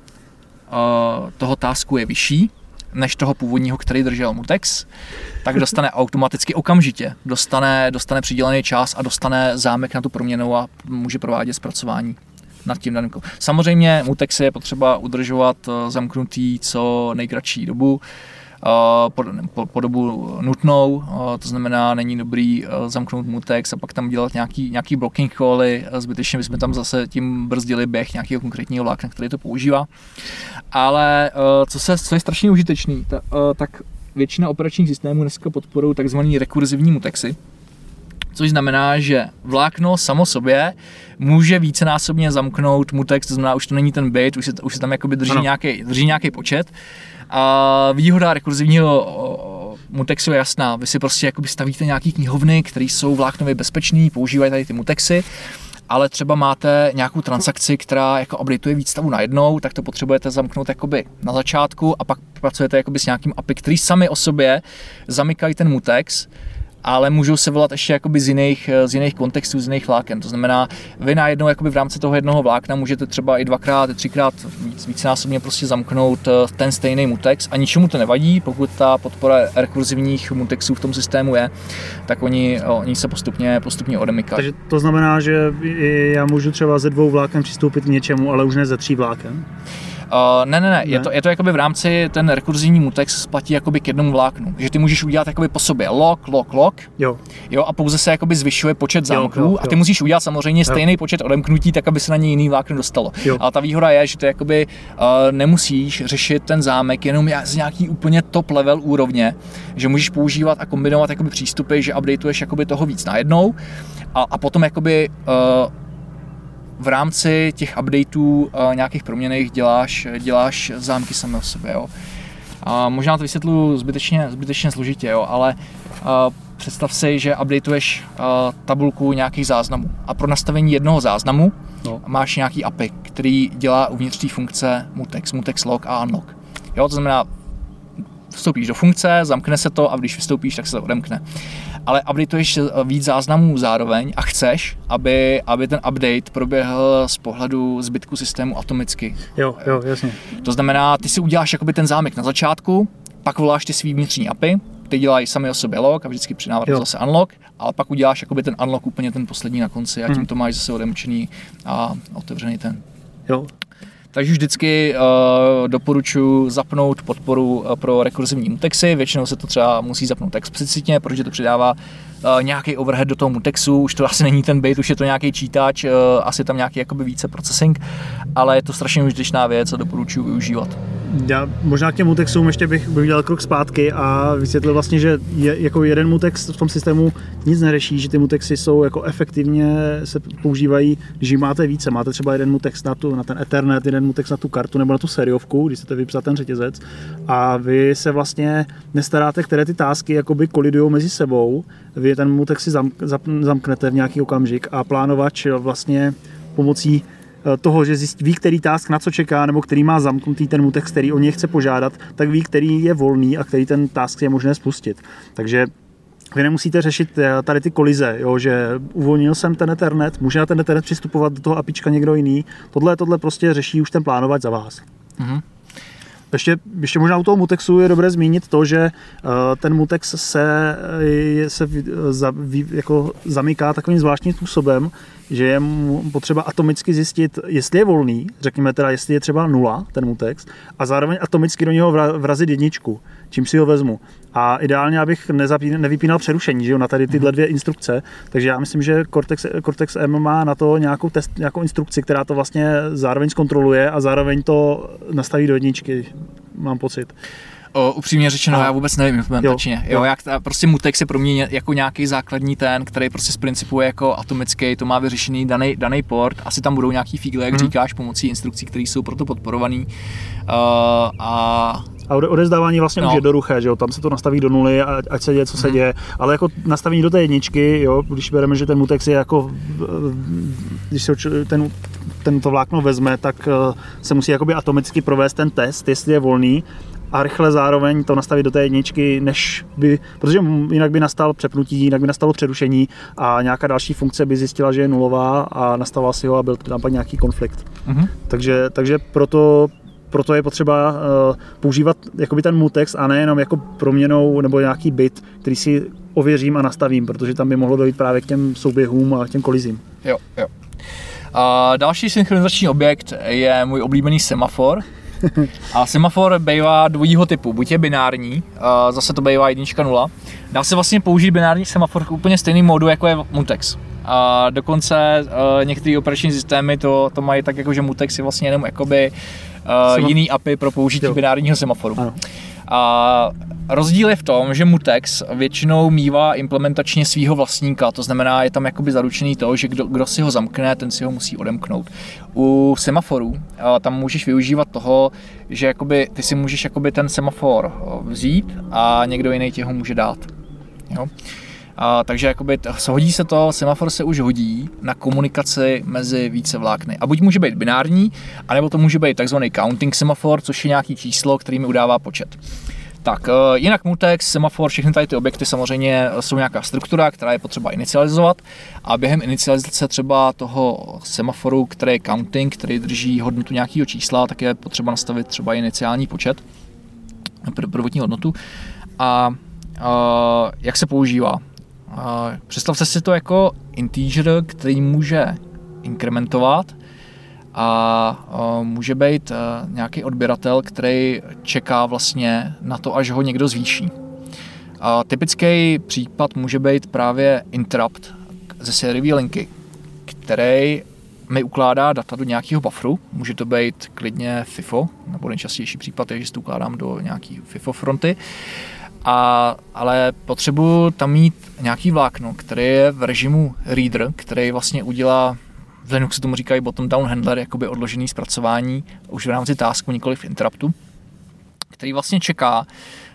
toho tasku je vyšší, než toho původního, který držel Mutex, tak dostane <laughs> automaticky okamžitě, dostane, dostane přidělený čas a dostane zámek na tu proměnu a může provádět zpracování nad tím daným. Samozřejmě Mutex je potřeba udržovat eh, zamknutý co nejkratší dobu, eh, po, po, po dobu nutnou, eh, to znamená, není dobrý zamknout mutex a pak tam dělat nějaký, nějaký blocking cally, zbytečně bychom tam zase tím brzdili běh nějakého konkrétního vlákna, který to používá. Ale co, se, co je strašně užitečný, ta, tak většina operačních systémů dneska podporují takzvaný rekurzivní mutexy, což znamená, že vlákno samo sobě může vícenásobně zamknout mutex, to znamená, už to není ten bit, už se, už se tam jakoby drží, nějaký, drží nějaký počet. A výhoda rekurzivního mutexu je jasná. Vy si prostě jakoby stavíte nějaký knihovny, které jsou vláknově bezpečné, používají tady ty mutexy ale třeba máte nějakou transakci, která jako updateuje víc stavu najednou, tak to potřebujete zamknout jakoby na začátku a pak pracujete jakoby s nějakým API, který sami o sobě zamykají ten mutex ale můžou se volat ještě jakoby z jiných, z jiných kontextů, z jiných vláken. To znamená, vy najednou jakoby v rámci toho jednoho vlákna můžete třeba i dvakrát, třikrát víc, vícenásobně prostě zamknout eh, ten stejný mutex a ničemu to nevadí, pokud ta podpora rekurzivních mutexů v tom systému je, tak oni, oni se postupně, postupně odemykají. Takže to znamená, že já můžu třeba ze dvou vláken přistoupit k něčemu, ale už ne ze tří vláken? Uh, ne, ne, ne, ne, Je, to, je to jakoby v rámci, ten rekurzivní mutex platí jakoby k jednomu vláknu. Že ty můžeš udělat jakoby po sobě lock, lock, lock. Jo. Jo, a pouze se jakoby zvyšuje počet zámků jo, jo, jo. a ty musíš udělat samozřejmě stejný jo. počet odemknutí, tak aby se na něj jiný vlákno dostalo. Jo. Ale ta výhoda je, že ty jakoby uh, nemusíš řešit ten zámek jenom z nějaký úplně top level úrovně, že můžeš používat a kombinovat jakoby přístupy, že updateuješ jakoby toho víc najednou a, a potom jakoby uh, v rámci těch updateů uh, nějakých proměných děláš, děláš zámky samé o sobě. Jo. A možná to vysvětlu zbytečně, zbytečně složitě, jo, ale uh, představ si, že updateuješ uh, tabulku nějakých záznamů a pro nastavení jednoho záznamu no. máš nějaký API, který dělá uvnitř té funkce mutex, mutex log a unlock. Jo, to znamená, vstoupíš do funkce, zamkne se to a když vystoupíš, tak se to odemkne ale updateuješ eh, víc záznamů zároveň a chceš, aby, aby ten update proběhl z pohledu zbytku systému atomicky. Jo, jo, jasně. To znamená, ty si uděláš jakoby ten zámek na začátku, pak voláš ty svý vnitřní API, ty dělají sami o sobě log a vždycky při návratu zase unlock, ale pak uděláš jakoby ten unlock úplně ten poslední na konci a tím hmm. to máš zase odemčený a otevřený ten. Jo, takže vždycky uh, doporučuji zapnout podporu uh, pro rekurzivní mutexy. Většinou se to třeba musí zapnout explicitně, protože to přidává nějaký overhead do toho mutexu. Už to asi není ten bait, už je to nějaký čítač, uh, asi tam nějaký jakoby více processing, ale je to strašně užitečná věc a doporučuji využívat. já možná k těm mutexům ještě bych, udělal krok zpátky a vysvětlil vlastně, že je, jako jeden mutex v tom systému nic neřeší, že ty mutexy jsou jako efektivně se používají, když máte více. Máte třeba jeden mutex na, tu, na ten Ethernet, jeden mutex na tu kartu nebo na tu seriovku, když chcete vypsat ten řetězec a vy se vlastně nestaráte, které ty tásky jakoby kolidují mezi sebou. Vy ten mutex si zam, zam, zamknete v nějaký okamžik a plánovač vlastně pomocí Eh, toho, že zjistí, ví, který task na co čeká, nebo který má zamknutý ten mutex, který o něj chce požádat, tak ví, který je volný a který ten task je možné spustit. Takže vy nemusíte řešit eh, tady ty kolize, jo, že uvolnil jsem ten Ethernet, může na ten Ethernet přistupovat do toho apička někdo jiný. Tohle, tohle prostě řeší už ten plánovat za vás. Mm-hmm. Ještě, ještě možná u toho mutexu je dobré zmínit to, že uh, ten mutex se, je, se za, jako zamyká takovým zvláštním způsobem, že je potřeba atomicky zjistit, jestli je volný, řekněme teda, jestli je třeba nula, ten mutex, a zároveň atomicky do něho vrazit jedničku, čím si ho vezmu. A ideálně, abych nevypínal přerušení že jo, na tady tyhle mhm. dvě instrukce. Takže já myslím, že Cortex, Cortex M má na to nějakou, test, nějakou instrukci, která to vlastně zároveň zkontroluje a zároveň to nastaví do jedničky, mám pocit. O, upřímně řečeno, a. já vůbec nevím implementačně. Jo, jo. jo jak ta, prostě Mutex je pro mě jako nějaký základní ten, který prostě z principu je jako atomický, to má vyřešený daný, port. Asi tam budou nějaký fígle, jak hmm. říkáš, pomocí instrukcí, které jsou proto podporovaný. Uh, a a odezdávání vlastně no. už je doruché, že jo, tam se to nastaví do nuly, ať se děje, co se hmm. děje, ale jako nastavení do té jedničky, jo, když bereme, že ten mutex je jako, když se ten, tento vlákno vezme, tak eh, se musí jakoby atomicky provést ten test, jestli je volný a rychle zároveň to nastavit do té jedničky, než by, protože jinak by nastal přepnutí, jinak by nastalo přerušení a nějaká další funkce by zjistila, že je nulová a nastavila si ho a byl tam pak nějaký konflikt. Mm-hmm. Takže, takže proto, proto je potřeba uh, používat jakoby ten mutex a nejenom jako proměnou nebo nějaký bit, který si ověřím a nastavím, protože tam by mohlo dojít právě k těm souběhům a k těm kolizím. Jo, jo. A další synchronizační objekt je můj oblíbený semafor, <laughs> a semafor bývá dvojího typu, buď je binární, zase to bývá jednička nula. Dá se vlastně použít binární semafor k úplně stejným módu, jako je Mutex. A dokonce uh, některé operační systémy to, to mají tak, jako že Mutex je vlastně jenom jakoby uh, jiný API pro použití jo. binárního semaforu. Ano. A rozdíl je v tom, že Mutex většinou mývá implementačně svého vlastníka, to znamená, je tam jakoby zaručený to, že kdo, kdo si ho zamkne, ten si ho musí odemknout. U semaforů tam můžeš využívat toho, že jakoby, ty si můžeš jakoby ten semafor vzít a někdo jiný ti ho může dát. Jo? A, takže jakoby hodí se to, semafor se už hodí na komunikaci mezi více vlákny. A buď může být binární, anebo to může být takzvaný counting semafor, což je nějaký číslo, který mi udává počet. Tak, eh, jinak mutex, semafor, všechny tady ty objekty samozřejmě jsou nějaká struktura, která je potřeba inicializovat a během inicializace třeba toho semaforu, který je counting, který drží hodnotu nějakého čísla, tak je potřeba nastavit třeba iniciální počet, prvotní hodnotu. A, a jak se používá? Představte si to jako integer, který může inkrementovat a může být nějaký odběratel, který čeká vlastně na to, až ho někdo zvýší. A typický případ může být právě interrupt ze sériové linky, který mi ukládá data do nějakého bufferu. Může to být klidně FIFO, nebo nejčastější případ je, že si to ukládám do nějaký FIFO fronty. A, ale potřebuji tam mít nějaký vlákno, který je v režimu reader, který vlastně udělá v Linuxu tomu říkají bottom-down handler, jakoby odložený zpracování už v rámci tasku, nikoli v interruptu, který vlastně čeká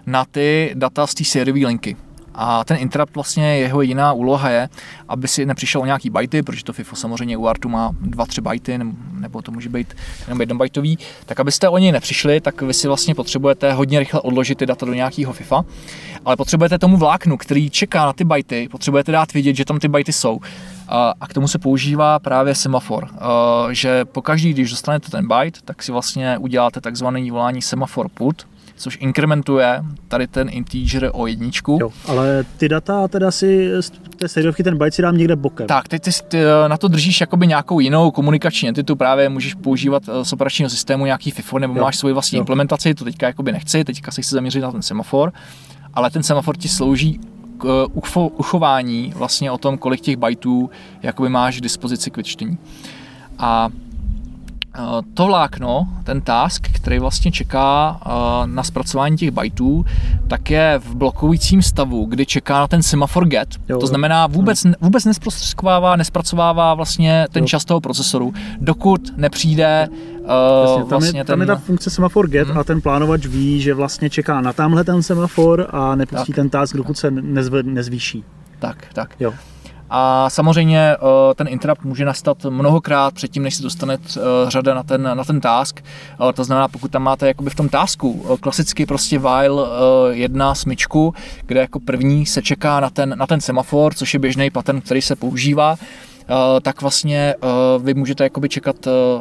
na ty data z té sériové linky. A ten interrupt vlastně jeho jediná úloha je, aby si nepřišel o nějaký bajty, protože to FIFO samozřejmě u Artu má 2-3 bajty, nebo to může být jenom jednobajtový, tak abyste o něj nepřišli, tak vy si vlastně potřebujete hodně rychle odložit ty data do nějakého FIFA, ale potřebujete tomu vláknu, který čeká na ty bajty, potřebujete dát vědět, že tam ty bajty jsou. A k tomu se používá právě semafor, že pokaždý, když dostanete ten byte, tak si vlastně uděláte takzvaný volání semafor put, což inkrementuje tady ten integer o jedničku. Jo, ale ty data teda si z té sériovky ten byte si dám někde bokem. Tak, ty, ty, ty na to držíš jakoby nějakou jinou komunikační entitu, právě můžeš používat eh, z operačního systému nějaký FIFO, nebo jo. máš svoji vlastní jo. implementaci, to teďka jakoby nechci, teďka se chci zaměřit na ten semafor, ale ten semafor ti slouží k eh, uchování vlastně o tom, kolik těch bytů jakoby máš k dispozici k vyčtení. A to vlákno, ten task, který vlastně čeká na zpracování těch bytů, tak je v blokujícím stavu, kdy čeká na ten semafor get. Jo, to znamená, vůbec, vůbec nesprostředkovává, nespracovává vlastně ten jo. čas toho procesoru, dokud nepřijde Jasně, tam, vlastně je, tam ten... je ta funkce semafor get hmm. a ten plánovač ví, že vlastně čeká na tamhle ten semafor a nepustí tak, ten task, dokud tak. se nezv, nezvýší. Tak, tak. Jo. A samozřejmě eh, ten interrupt může nastat mnohokrát předtím, než se dostane eh, řada na ten, na ten task. Eh, to znamená, pokud tam máte jakoby v tom tasku klasicky prostě while jedna smyčku, kde jako první se čeká na ten, na ten semafor, což je běžný pattern, který se používá, tak vlastně vy můžete jakoby čekat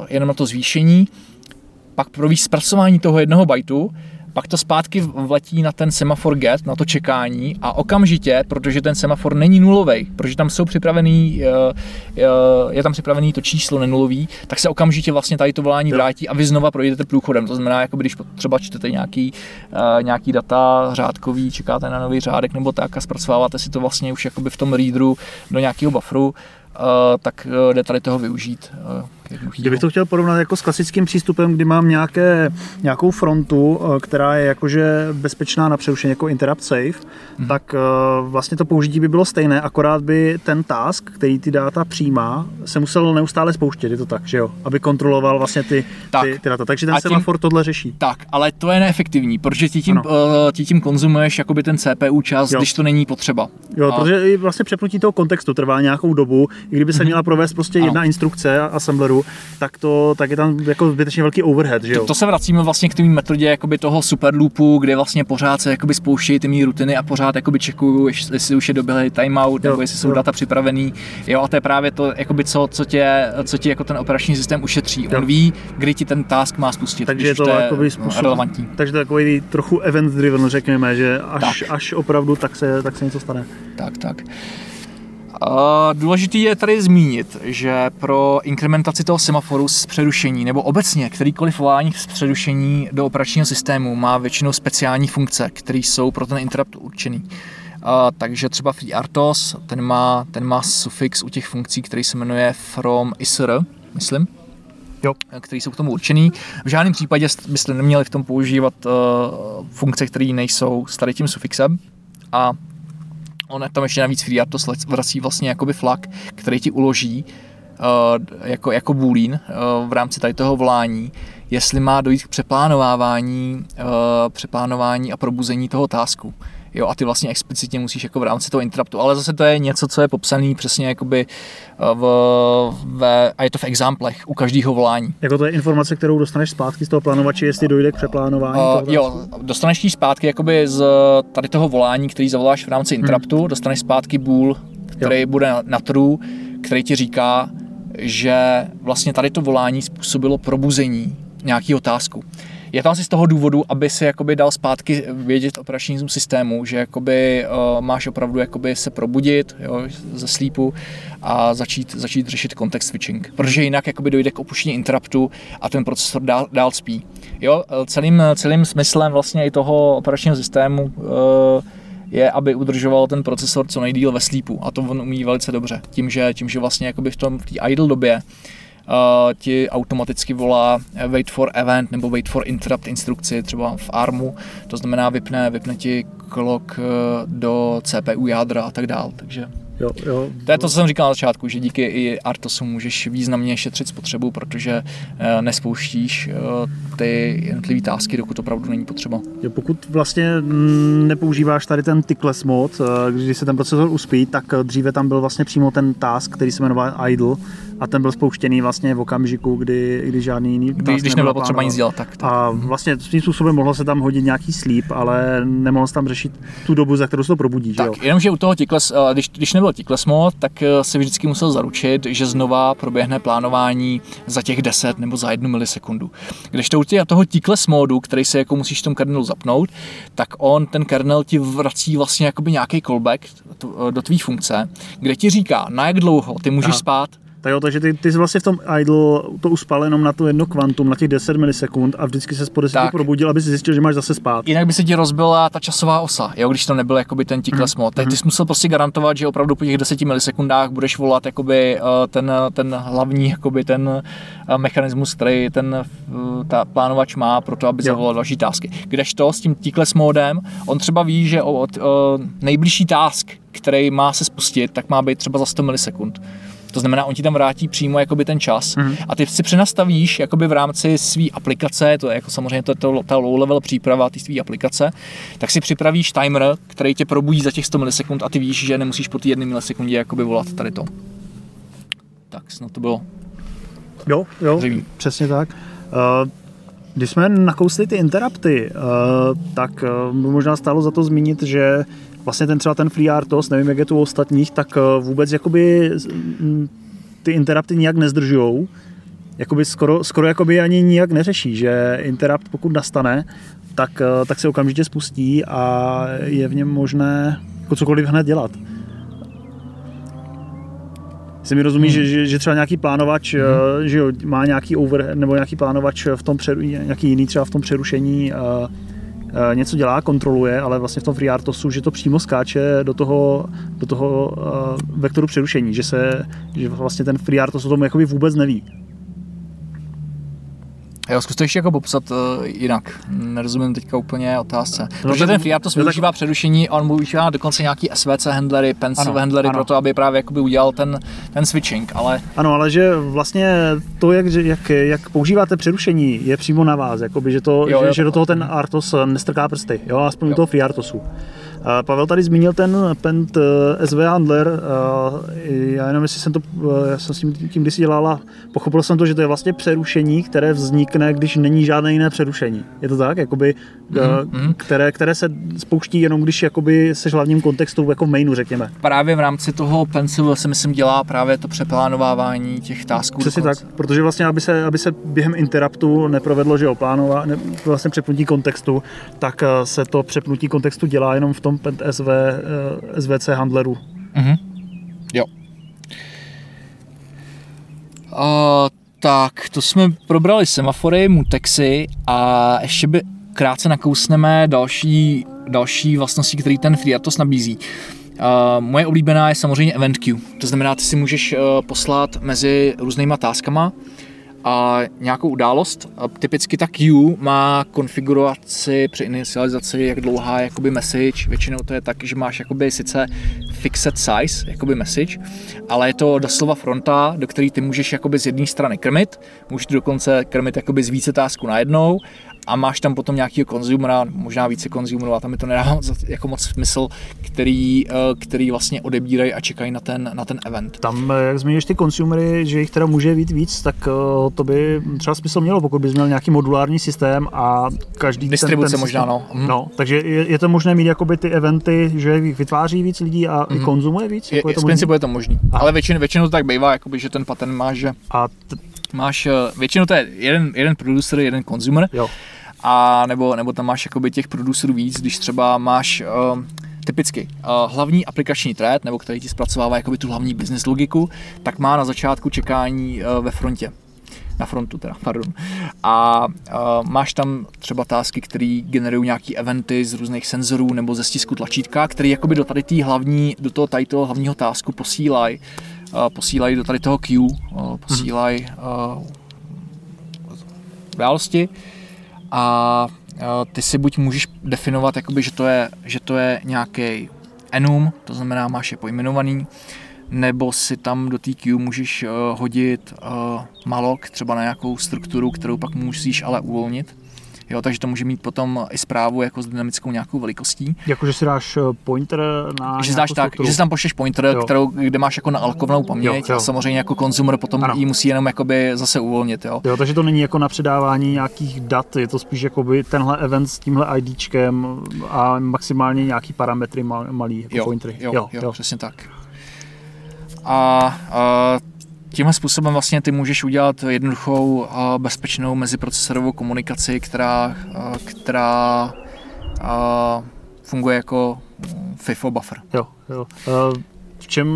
jenom na to zvýšení, pak pro zpracování toho jednoho bajtu, pak to zpátky vletí na ten semafor get, na to čekání a okamžitě, protože ten semafor není nulový, protože tam jsou připravený, eh, eh, je tam připravený to číslo nenulový, tak se okamžitě vlastně tady to volání vrátí a vy znova projdete průchodem. To znamená, jako když třeba čtete nějaký, eh, nějaký data řádkový, čekáte na nový řádek nebo tak a zpracováváte si to vlastně už jakoby v tom readeru do nějakého bufferu, tak jde tady toho využít. Kdybych to chtěl porovnat jako s klasickým přístupem, kdy mám nějaké, nějakou frontu, eh, která je jakože bezpečná na přerušení jako interrupt safe, hmm. tak eh, vlastně to použití by bylo stejné, akorát by ten task, který ty data přijímá, se musel neustále spouštět, je to tak, že jo? Aby kontroloval vlastně ty, tak. ty, ty data. Takže ten semafor tohle řeší. Tak, ale to je neefektivní, protože ti tím, uh, ti tím konzumuješ jakoby ten CPU čas, jo. když to není potřeba. Jo, a... protože vlastně přepnutí toho kontextu trvá nějakou dobu, i kdyby se hmm. měla provést prostě ano. jedna instrukce assembleru, tak, to, tak je tam jako zbytečně velký overhead. Že jo? To, to, se vracíme vlastně k té metodě jakoby toho superloopu, kde vlastně pořád se jakoby spouštějí ty mý rutiny a pořád jakoby čekuju, jestli už je doběhlý timeout, jo, nebo jestli jsou jo. data připravený. Jo, a to je právě to, jakoby co, co, tě, co ti jako ten operační systém ušetří. Jo. On ví, kdy ti ten task má spustit. Takže je to, to je jakoby způsob, relevantní. Takže to je takový trochu event driven, řekněme, že až, až opravdu tak se, tak se něco stane. Tak, tak. Důležitý je tady zmínit, že pro inkrementaci toho semaforu z přerušení nebo obecně kterýkoliv volání z přerušení do operačního systému má většinou speciální funkce, které jsou pro ten interrupt určený. Uh, takže třeba FreeRTOS, ten má, ten má sufix u těch funkcí, který se jmenuje from isr, myslím, jo. který jsou k tomu určený. V žádném případě byste neměli v tom používat uh, funkce, které nejsou s tady tím sufixem a On tam ještě navíc FreeRTO vrací vlastně jakoby flag, který ti uloží uh, jako, jako boolean uh, v rámci tady toho volání, jestli má dojít k přeplánovávání, uh, přeplánování a probuzení toho tasku. Jo, a ty vlastně explicitně musíš jako v rámci toho interruptu, ale zase to je něco, co je popsané přesně jakoby v, v, a je to v exemplech u každého volání. Jako to je informace, kterou dostaneš zpátky z toho plánovače, jestli dojde k přeplánování? Uh, jo, dostaneš ji zpátky jakoby z tady toho volání, který zavoláš v rámci interruptu, hmm. dostaneš zpátky bool, který jo. bude na, na true, který ti říká, že vlastně tady to volání způsobilo probuzení nějaký otázku. Je to asi z toho důvodu, aby si jakoby dal zpátky vědět operačnímu systému, že jakoby uh, máš opravdu jakoby se probudit jo, ze slípu a začít, začít řešit context switching. Protože jinak jakoby dojde k opuštění interruptu a ten procesor dál, dál spí. Jo, celým, celým smyslem vlastně i toho operačního systému uh, je, aby udržoval ten procesor co nejdíl ve slípu a to on umí velice dobře. Tím, že, tím, že vlastně jakoby v tom v té idle době ti automaticky volá wait for event nebo wait for interrupt instrukci třeba v ARMu, to znamená vypne, vypne ti clock do CPU jádra a tak dál, takže Jo, jo. To je to, co jsem říkal na začátku, že díky i Artosu můžeš významně šetřit spotřebu, protože eh, nespouštíš eh, ty jednotlivé tásky, dokud opravdu není potřeba. Jo, pokud vlastně mm, nepoužíváš tady ten tickless mod, eh, když se ten procesor uspí, tak dříve tam byl vlastně přímo ten task, který se jmenoval idle a ten byl spouštěný vlastně v okamžiku, kdy, kdy žádný jiný kdy, Když nebylo potřeba nic dělat, tak, tak. A vlastně tím způsobem mohlo se tam hodit nějaký sleep, ale nemohl se tam řešit tu dobu, za kterou se to probudí. Tak, že jo? jenomže u toho tickless, když, když nebyl tickless mod, tak eh, si vždycky musel zaručit, že znova proběhne plánování za těch 10 nebo za jednu milisekundu. Když to u toho tickless modu, který se jako musíš v tom kernelu zapnout, tak on, ten kernel ti vrací vlastně jakoby nějaký callback do tvý funkce, kde ti říká, na jak dlouho ty můžeš Aha. spát, Tak jo, takže ty, ty jsi vlastně v tom idle to uspal jenom na to jedno kvantum, na těch 10 milisekund a vždycky se po 10 Tak. probudil, aby si zjistil, že máš zase spát. Jinak by se ti rozbila ta časová osa, jo, když to nebyl jakoby ten tickless mod. Tak ty jsi musel prostě garantovat, že opravdu po těch 10 milisekundách budeš volat jakoby eh, ten, ten hlavní jakoby ten eh, mechanismus, který ten eh, ta plánovač má pro to, aby Jo. zavolal další tásky. Kdežto s tím tickless modem, on třeba ví, že od, od nejbližší task, který má se spustit, tak má být třeba za 100 milisekund. To znamená, on ti tam vrátí přímo jakoby ten čas Mhm. a ty si přenastavíš jakoby v rámci své aplikace, to je jako samozřejmě to, to, ta low level příprava té své aplikace, tak si připravíš timer, který tě probudí za těch 100 milisekund a ty víš, že nemusíš po té jedné milisekundě jakoby volat tady to. Tak snad to bylo Jo, jo, zřejmý. přesně tak. Uh, když jsme nakousli ty interrupty, uh, tak uh, možná stálo za to zmínit, že vlastně ten třeba ten FreeRTOS, nevím jak je to u ostatních, tak uh, vůbec jakoby mm, ty interrupty nijak nezdržujou. Jakoby skoro, skoro jakoby ani nijak neřeší, že interrupt pokud nastane, tak, uh, tak se okamžitě spustí a je v něm možné jako cokoliv hned dělat. Jestli mi rozumíš, Hmm. že, že, že třeba nějaký plánovač, hmm. že jo, má nějaký over, nebo nějaký plánovač v tom přeru, nějaký jiný třeba v tom přerušení něco dělá, kontroluje, ale vlastně v tom FreeRTOSu, že to přímo skáče do toho, do toho uh, vektoru přerušení, že se, že vlastně ten FreeRTOS o tom jakoby vůbec neví. Jo, zkus to ještě jako popsat uh, jinak. Nerozumím teďka úplně otázce. No Protože ten FreeRTOS no tak- využívá přerušení a on využívá dokonce nějaký SVC handlery, pencil Ano, handlery ano. pro to, aby právě jakoby udělal ten, ten switching, ale Ano, ale že vlastně to, jak, jak, jak používáte přerušení, je přímo na vás, jakoby, že, to, Jo, že, jo. že do toho ten Artos nestrká prsty, jo, aspoň Jo. u toho FreeRTOSu. Pavel tady zmínil ten Pent eh, SV Handler, já jenom jestli jsem to, eh, já jsem s tím, tím kdysi dělal a pochopil jsem to, že to je vlastně přerušení, které vznikne, když není žádné jiné přerušení. Je to tak? Jakoby, mhm. které, které se spouští jenom, když jakoby seš hlavním kontextu, jako v mainu, řekněme. právě v rámci toho pencil se myslím dělá právě to přeplánovávání těch tasků. Přesně tak, protože vlastně, aby se, aby se během interruptu neprovedlo, že oplánova, ne, vlastně přepnutí kontextu, tak se to přepnutí kontextu dělá jenom v tom Pent SV, eh, SVC handleru. Mhm. Jo. Uh, tak, to jsme probrali semafory, mutexy a ještě by krátce nakousneme další, další vlastnosti, který ten FreeRTOS nabízí. Uh, moje oblíbená je samozřejmě event queue. To znamená, ty si můžeš uh, poslat mezi různýma táskama a nějakou událost. A typicky ta queue má konfiguraci při inicializaci, jak dlouhá je jakoby message. Většinou to je tak, že máš jakoby sice fixed size, jakoby message, ale je to doslova fronta, do které ty můžeš jakoby z jedné strany krmit, můžeš dokonce krmit jakoby z více tásků najednou a máš tam potom nějakého konzumera, možná více konzumerů, a tam mi to nedává moc- jako moc smysl, který, eh, který vlastně odebírají a čekají na ten, na ten event. Tam, eh, jak zmíníš ty consumery, že jich teda může být víc, tak eh, to by třeba smysl mělo, pokud bys měl nějaký modulární systém a každý Distribuce ten, ten možná, systém, no. Mhm. no. takže je, je, to možné mít jakoby ty eventy, že jich vytváří víc lidí a i konzumuje víc? Je, Jako je, to z principu je to možný. Ale většinou, většinou to tak bývá, jakoby, že ten pattern máš, že A t- máš, většinou to je jeden, jeden producer, jeden consumer, jo. A nebo, nebo tam máš jakoby těch producerů víc, když třeba máš uh, typicky uh, hlavní aplikační thread, nebo který ti zpracovává jakoby tu hlavní business logiku, tak má na začátku čekání uh, ve frontě na frontu teda, pardon. A uh, máš tam třeba tásky, které generují nějaký eventy z různých senzorů nebo ze stisku tlačítka, který jakoby do tady té hlavní, do toho tady toho hlavního tásku posílají posílají do tady toho queue, posílají uh, události a uh, ty si buď můžeš definovat, jakoby, že to je, že to je nějaký enum, to znamená máš je pojmenovaný, nebo si tam do queue můžeš uh, hodit uh, malok třeba na nějakou strukturu, kterou pak musíš ale uvolnit. Jo, takže to může mít potom i zprávu jako s dynamickou nějakou velikostí. Jako, že si dáš eh, pointer na že si dáš tak, strukturu. že si tam pošleš pointer, Jo. kterou, kde máš jako naalokovanou paměť Jo, jo. a samozřejmě jako konzumer potom Ano. ji musí jenom jakoby zase uvolnit. Jo. Jo, takže to není jako na předávání nějakých dat, je to spíš jakoby tenhle event s tímhle IDčkem a maximálně nějaký parametry mal, malý, jako Jo, pointery. jo, jo, jo, přesně tak. A, a tímhle způsobem vlastně ty můžeš udělat jednoduchou a bezpečnou meziprocesorovou komunikaci, která, která a, funguje jako FIFO buffer. Jo, jo. V čem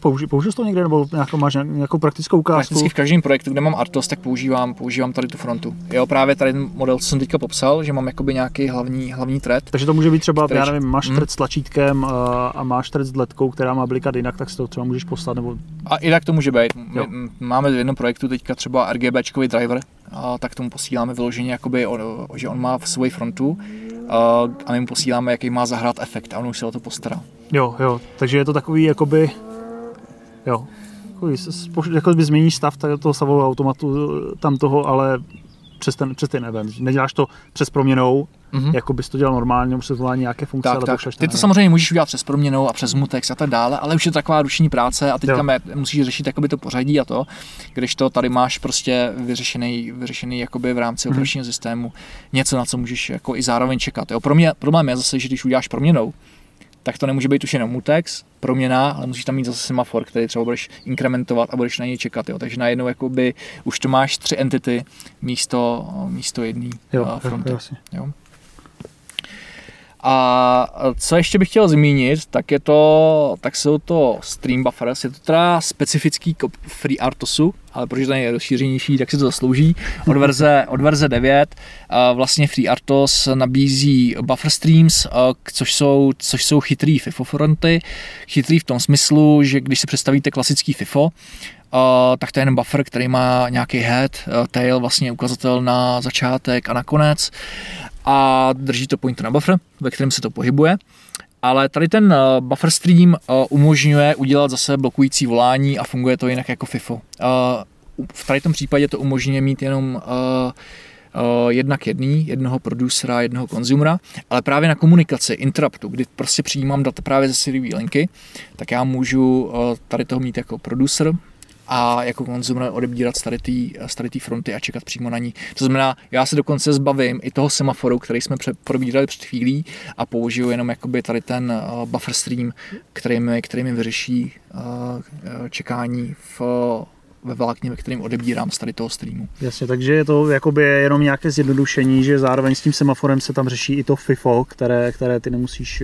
použi, použil jsi to někde, nebo nějakou, máš nějakou praktickou ukázku? Prakticky v každém projektu, kde mám Artos, tak používám, používám tady tu frontu. Jo, právě tady ten model, co jsem teďka popsal, že mám jakoby nějaký hlavní, hlavní thread. Takže to může být třeba, který... já nevím, máš hmm. thread s tlačítkem a, a máš thread s letkou, která má blikat jinak, tak si to třeba můžeš poslat. Nebo... A i tak to může být. Jo. Máme v jednom projektu teďka třeba RGBčkový driver, a tak tomu posíláme vyloženě, jakoby, že on má v svoji frontu a my mu posíláme, jaký má zahrát efekt a on už se o to postará. Jo, jo, takže je to takový jakoby, jo, takový, jako by změní stav toho stavového automatu tam toho, ale přes ten, přes ten event. Neděláš to přes proměnou, mm-hmm. jako bys to dělal normálně, musíš zvolat nějaké funkce, tak, ale tak. Ty to event. samozřejmě můžeš udělat přes proměnou a přes mutex a tak dále, ale už je to taková ruční práce a teďka mé, musíš řešit jakoby to pořadí a to, když to tady máš prostě vyřešený, vyřešený jakoby v rámci mm-hmm. operačního systému něco, na co můžeš jako i zároveň čekat. Jo. Pro mě problém je zase, že když uděláš proměnou, tak to nemůže být už jenom mutex, proměna, ale musíš tam mít zase semafor, který třeba budeš inkrementovat a budeš na něj čekat. Jo. Takže najednou jakoby, už to máš tři entity místo, místo jedné fronty. Jo, jo. A co ještě bych chtěl zmínit, tak je to, tak jsou to stream buffers, je to teda specifický free Artosu, ale protože to je rozšířenější, tak si to zaslouží. Od verze, od verze 9 vlastně FreeRTOS nabízí buffer streams, což jsou, což jsou chytrý FIFO fronty. Chytrý v tom smyslu, že když si představíte klasický FIFO, Uh, tak to je jen buffer, který má nějaký head, uh, tail, vlastně ukazatel na začátek a na konec a drží to pointer na buffer, ve kterém se to pohybuje. Ale tady ten uh, buffer stream uh, umožňuje udělat zase blokující volání a funguje to jinak jako FIFO. Uh, v tady tom případě to umožňuje mít jenom jednak jedný, jednoho producera, jednoho konzumera, ale právě na komunikaci, interruptu, kdy prostě přijímám data právě ze seriové linky, tak já můžu tady toho mít jako producer, a jako konzumer odebírat té fronty a čekat přímo na ní. To znamená, já se dokonce zbavím i toho semaforu, který jsme probírali před chvílí a použiju jenom jakoby tady ten uh, buffer stream, který mi, který mi vyřeší uh, čekání v ve vlákně, ve kterém odebírám z tady toho streamu. Jasně, takže je to jakoby jenom nějaké zjednodušení, že zároveň s tím semaforem se tam řeší i to FIFO, které, které ty nemusíš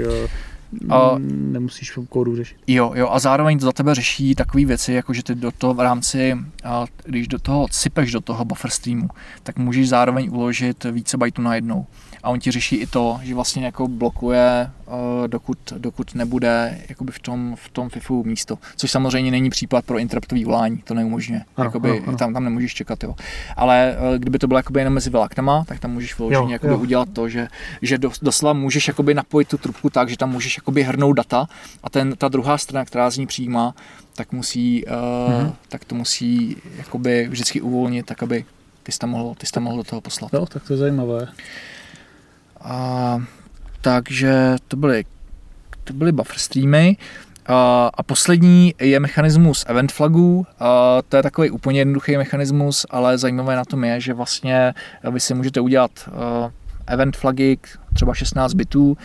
a, nemusíš kódu řešit. Jo, jo, a zároveň to za tebe řeší takové věci, jako že ty do toho v rámci, a když do toho sypeš do toho buffer streamu, tak můžeš zároveň uložit více bajtů na jednou a on ti řeší i to, že vlastně jako blokuje, eh, dokud, dokud nebude jakoby v tom, v tom FIFU místo. Což samozřejmě není případ pro interruptový volání, to neumožňuje. Ano, jakoby, ano, ano. Tam, tam nemůžeš čekat. Jo. Ale eh, kdyby to bylo jakoby jenom mezi vláknama, tak tam můžeš vyloženě jakoby udělat to, že, že doslova můžeš jakoby napojit tu trubku tak, že tam můžeš jakoby hrnout data a ten, ta druhá strana, která z ní přijímá, tak musí, uh, mm-hmm. tak to musí jakoby vždycky uvolnit, tak aby ty jsi tam mohl, ty jsi tam mohl do toho poslat. Jo, tak to je zajímavé. A, takže to byly, to byly buffer streamy. A, a poslední je mechanismus event flagů. A to je takový úplně jednoduchý mechanismus, ale zajímavé na tom je, že vlastně vy si můžete udělat event flagy, třeba 16 bitů,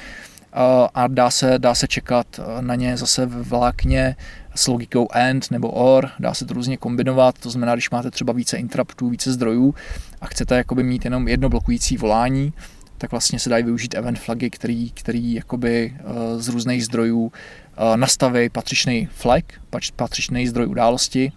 a dá se, dá se čekat na ně zase v vlákně s logikou AND nebo OR, dá se to různě kombinovat, to znamená, když máte třeba více interruptů, více zdrojů a chcete jakoby mít jenom jedno blokující volání, tak vlastně se dají využít event flagy, který, který jakoby eh, z různých zdrojů eh, nastaví patřičný flag, patřičný zdroj události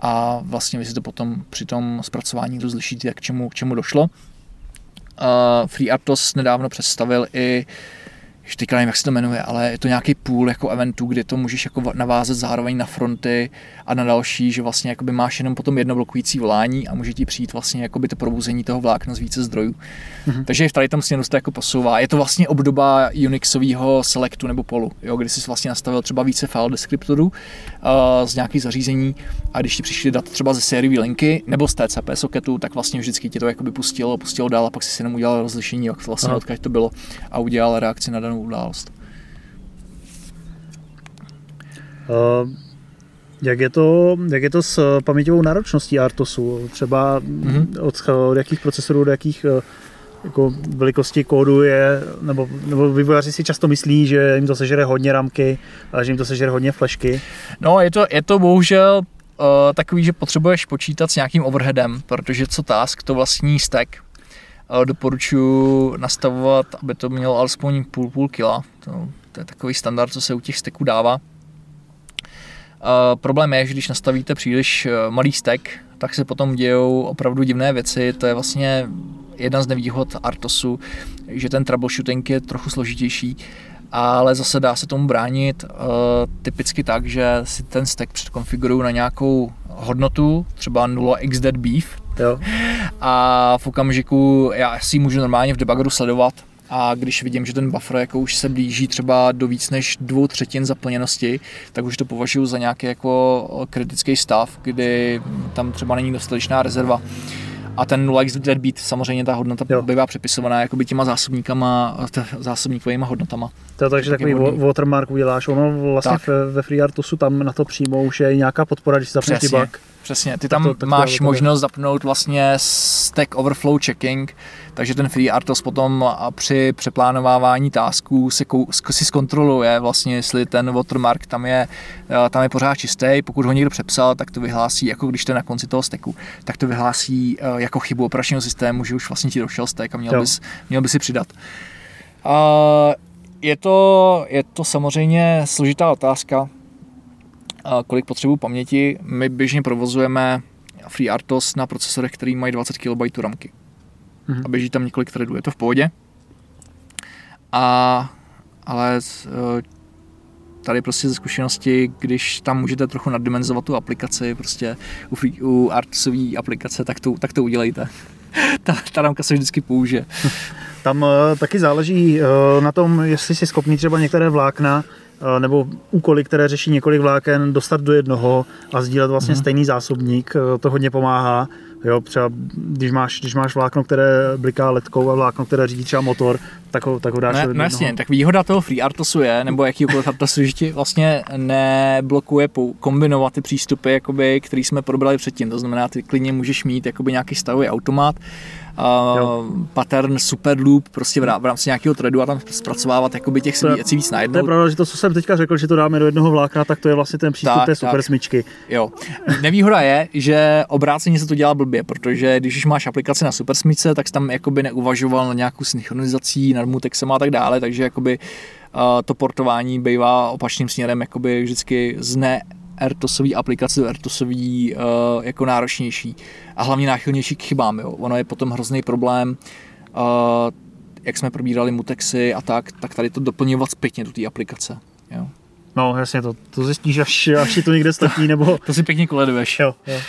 a vlastně vy si to potom při tom zpracování rozlišíte, k čemu, k čemu došlo. Uh, FreeRTOS nedávno představil i uh, ještě teďka nevím, jak se to jmenuje, ale je to nějaký půl jako eventů, kde to můžeš jako navázat zároveň na fronty a na další, že vlastně jakoby máš jenom potom jedno blokující volání a může ti přijít vlastně jakoby to probuzení toho vlákna z více zdrojů. Mm-hmm. Takže v tady tam směru to jako posouvá. Je to vlastně obdoba Unixového selectu nebo polu, jo, kdy jsi vlastně nastavil třeba více file deskriptorů uh, z nějakých zařízení a když ti přišli dát třeba ze sériové linky nebo z TCP socketu, tak vlastně vždycky ti to jakoby pustilo, pustilo dál a pak si jenom udělal rozlišení, jak vlastně odkud to bylo a udělal reakci na danou danou událost. Uh, jak je, to, jak je to s paměťovou náročností Artosu? Třeba mm-hmm. od, od jakých procesorů do jakých eh, jako velikosti kódu je, nebo, nebo vývojáři si často myslí, že jim to sežere hodně ramky, a že jim to sežere hodně flashky. No, je to, je to bohužel uh, takový, že potřebuješ počítat s nějakým overheadem, protože co task, to vlastní stack doporučuji nastavovat, aby to mělo alespoň půl půl kila. To, to je takový standard, co se u těch steků dává. problém je, že když nastavíte příliš malý stack, tak se potom dějou opravdu divné věci. To je vlastně jedna z nevýhod Artosu, že ten troubleshooting je trochu složitější ale zase dá se tomu bránit uh, typicky tak, že si ten stack předkonfiguruju na nějakou hodnotu, třeba 0 xdead beef, jo. a v okamžiku já si ji můžu normálně v debuggeru sledovat, a když vidím, že ten buffer jako už se blíží třeba do víc než dvou třetin zaplněnosti, tak už to považuji za nějaký jako kritický stav, kdy tam třeba není dostatečná rezerva a ten 0 x deadbeat, samozřejmě ta hodnota jo. bývá přepisovaná jakoby těma zásobníkama, zásobníkovými hodnotama. To je takže tak takový hodný. watermark uděláš. Ono vlastně tak. ve FreeRTOSu tam na to přímo už je nějaká podpora, když si zapneš bug. Přesně, ty tam to, tak máš to možnost zapnout vlastně stack overflow checking, takže ten FreeRTOS potom při přeplánovávání tasků si, si zkontroluje vlastně, jestli ten watermark tam je, eh, tam je pořád čistý, pokud ho někdo přepsal, tak to vyhlásí, jako když to je na konci toho stacku, tak to vyhlásí eh, jako chybu operačního systému, že už vlastně ti došel stack a měl, bys, měl bys si přidat. Uh, je to, je to samozřejmě složitá otázka, kolik potřebuji paměti. My běžně provozujeme FreeRTOS na procesorech, který mají 20 KB ramky. Mm-hmm. A běží tam několik threadů. Je to v pohodě. A, ale e, tady prostě ze zkušenosti, když tam můžete trochu naddimenzovat tu aplikaci, prostě u, free, u artsové aplikace, tak to, tak to udělejte. <laughs> ta, ta ramka se vždycky použije. Tam uh, taky záleží uh, na tom, jestli jsi schopný třeba některé vlákna nebo úkoly, které řeší několik vláken, dostat do jednoho a sdílet vlastně mm-hmm. stejný zásobník. Uh, to hodně pomáhá. Jo, třeba když máš, když máš vlákno, které bliká letkou a vlákno, které řídí třeba motor, tak ho, tak ho dáš ne, no jasně, tak výhoda toho FreeRTOSu je, nebo jakýkoliv Artosu, že ti vlastně neblokuje kombinovat ty přístupy, jakoby, který jsme probrali předtím. To znamená, ty klidně můžeš mít jakoby nějaký stavový automat, uh, pattern super loop prostě v rámci nějakého threadu a tam zpracovávat jakoby těch věcí víc najednou. To je pravda, že to, co jsem teďka řekl, že to dáme do jednoho vlákna, tak to je vlastně ten přístup tak, té super tak. smyčky. Jo. Nevýhoda je, že obráceně se to dělá blbě, protože když už máš aplikaci na super smyčce, tak tam jakoby neuvažoval na nějakou synchronizací, nad mutexem a tak dále, takže jakoby uh, to portování bývá opačným směrem jakoby vždycky z ne AirTosový aplikace do AirTosový uh, jako náročnější a hlavně náchylnější k chybám. Jo. Ono je potom hrozný problém, uh, jak jsme probírali mutexy a tak, tak tady to doplňovat zpětně do té aplikace. Jo. No jasně, to, to zjistíš, až, až to někde stratí, nebo... <laughs> to si pěkně koleduješ. Jo, jo.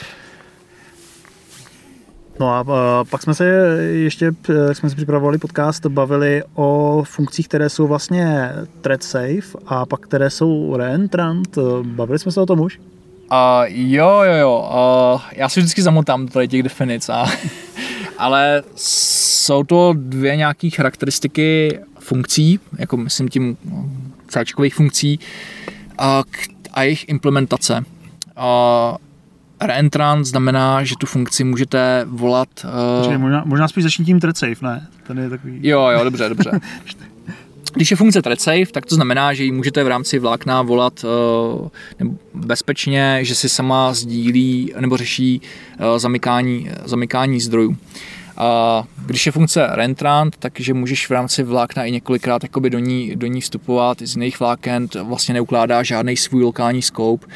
No a pak jsme se ještě, jak jsme si připravovali podcast, bavili o funkcích, které jsou vlastně thread safe a pak které jsou reentrant. Bavili jsme se o tom už? Uh, jo, jo, jo. Uh, já si vždycky zamotám do těch definic, a, <laughs> ale jsou to dvě nějaké charakteristiky funkcí, jako myslím tím c funkcí a, a jejich implementace. Uh, Reentrant znamená, že tu funkci můžete volat... Uh... možná, možná spíš začni tím thread safe, ne? Ten je takový... Jo, jo, dobře, dobře. <laughs> Když je funkce thread safe, tak to znamená, že ji můžete v rámci vlákna volat uh, bezpečně, že si sama sdílí nebo řeší uh, zamykání, zamykání zdrojů. A když je funkce Rentrant, takže můžeš v rámci vlákna i několikrát do ní, do ní vstupovat z jiných vláken, vlastně neukládá žádný svůj lokální scope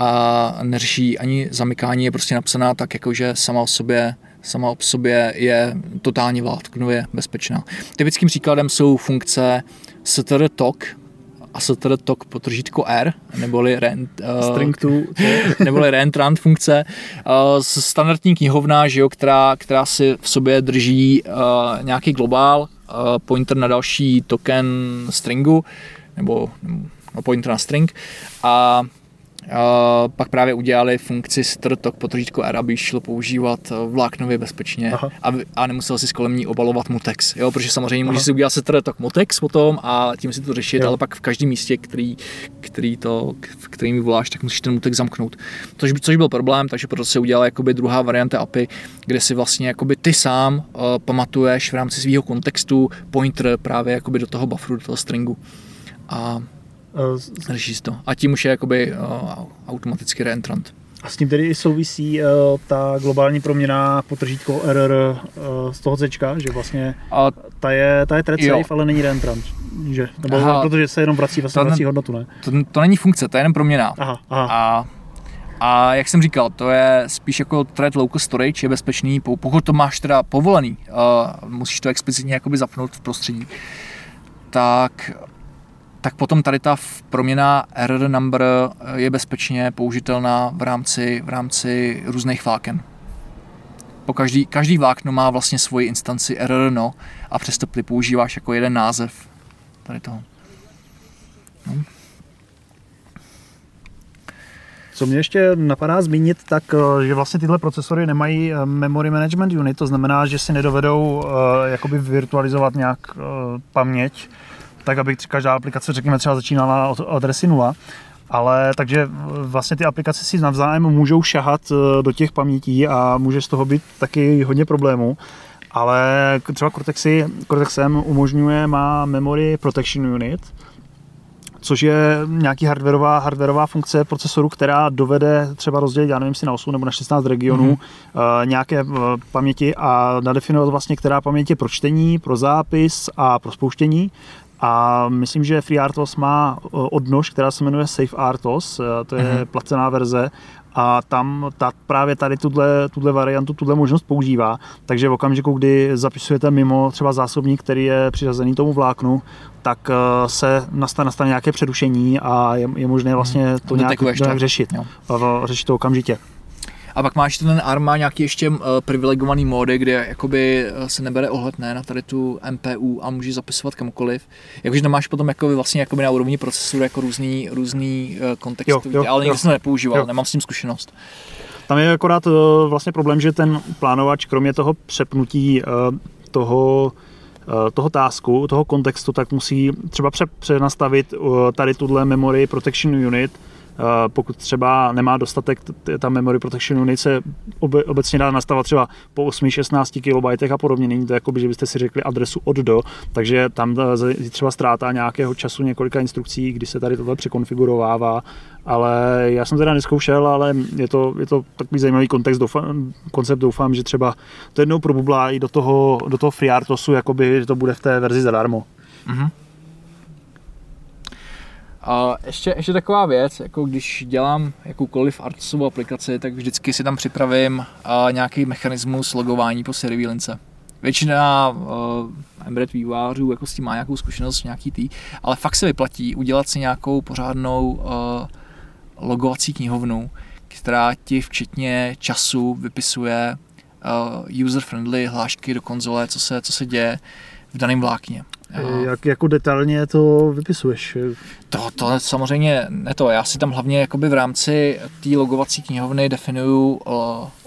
a neřeší ani zamykání, je prostě napsaná tak, jako že sama o sobě sama o sobě je totálně vlátknově bezpečná. Typickým příkladem jsou funkce str tok a str tok potržítko R, neboli rent, uh, String to, <laughs> neboli reentrant funkce. Uh, standardní knihovna, že jo, která, která si v sobě drží uh, nějaký globál, uh, pointer na další token stringu, nebo, nebo pointer na string a pak právě udělali funkci strtok potržítko R, aby šlo používat eh, vláknově bezpečně a, a nemusel si s kolem ní obalovat mutex. Jo, protože samozřejmě může si udělat strtok mutex potom a tím si to řešit, jo. ale pak v každém místě, který, který to, v kterým voláš, tak musíš ten mutex zamknout. Což, což byl problém, takže proto se udělala jakoby druhá varianta API, kde si vlastně jakoby ty sám uh, pamatuješ v rámci svého kontextu pointer právě jakoby do toho bufferu, do toho stringu. A Řeší to. A tím už je jakoby uh, automaticky reentrant. A s tím tedy i souvisí uh, ta globální proměna potržítko RR uh, z toho C, že vlastně a ta je, ta je thread safe, ale není reentrant. Že? Nebo aha, protože se jenom vrací, vlastně to, vrací hodnotu, ne? To, to, není funkce, to je jenom proměna. Aha, aha. A a jak jsem říkal, to je spíš jako thread local storage, je bezpečný, pokud to máš teda povolený, uh, musíš to explicitně jakoby zapnout v prostředí, tak tak potom tady ta proměna error number je bezpečně použitelná v rámci, v rámci různých vláken. Po každý, každý vlákno má vlastně svoji instanci error no a přesto ty používáš jako jeden název tady toho. No. Co mě ještě napadá zmínit, tak eh, že vlastně tyhle procesory nemají eh, memory management unit, to znamená, že si nedovedou jakoby virtualizovat nějak paměť, tak aby každá aplikace, řekněme, třeba začínala od adresy 0. Ale takže vlastně ty aplikace si navzájem můžou šahat do těch pamětí a může z toho být taky hodně problémů. Ale třeba Cortexy, Cortex M umožňuje, má Memory Protection Unit, což je nějaký hardwareová, hardwareová funkce procesoru, která dovede třeba rozdělit, já nevím, si na 8 nebo na 16 regionů mm-hmm. uh, nějaké uh, paměti a nadefinovat vlastně, která paměť je pro čtení, pro zápis a pro spouštění. A myslím, že FreeRTOS má eh, odnož, která se jmenuje SafeRTOS, to je mm-hmm. placená verze a tam ta, právě tady tuhle, tuhle variantu, tuhle možnost používá. Takže v okamžiku, kdy zapisujete mimo třeba zásobník, který je přiřazený tomu vláknu, tak eh, se nastane, nastane nějaké přerušení a je, je možné vlastně hmm. to nějak, nějak řešit. Jo. Řešit to okamžitě. A pak máš ten ARM má nějaký ještě uh, privilegovaný módy, kde jakoby eh, se nebere ohled ne, na tady tu MPU a můžeš zapisovat kamukoliv. Jakože tam máš potom jakoby vlastně jakoby na úrovni procesoru jako různý, různý uh, kontexty, jo, jo, ale nikdy jsem to nepoužíval, jo. nemám s tím zkušenost. Tam je akorát vlastně problém, že ten plánovač, kromě toho přepnutí toho toho tásku, toho kontextu, tak musí třeba přenastavit tady tuhle memory protection unit, Eh, pokud třeba nemá dostatek, ta memory protection unit se obecně dá nastavovat třeba po 8-16 KB a podobně. Není to jako by, že byste si řekli adresu od do, takže tam třeba ztráta nějakého času několika instrukcí, kdy se tady tohle překonfigurovává, ale já jsem teda neskoušel, ale je to, je to takový zajímavý kontext, doufám, koncept, doufám, že třeba to jednou probublá i do toho, do toho FreeRTOSu, jakoby, že to bude v té verzi zadarmo. Mm-hmm. A ještě, ještě taková věc, jako když dělám jakoukoliv artsovou aplikaci, tak vždycky si tam připravím nějaký mechanismus logování po serví lince. Většina uh, embedded vývojářů jako s tím má nějakou zkušenost, nějaký tý, ale fakt se vyplatí udělat si nějakou pořádnou uh, logovací knihovnu, která ti včetně času vypisuje uh, user-friendly hlášky do konzole, co se, co se děje v daném vlákně. Jak jako detailně to vypisuješ? To, to samozřejmě ne to. Já si tam hlavně jakoby v rámci té logovací knihovny definuju uh,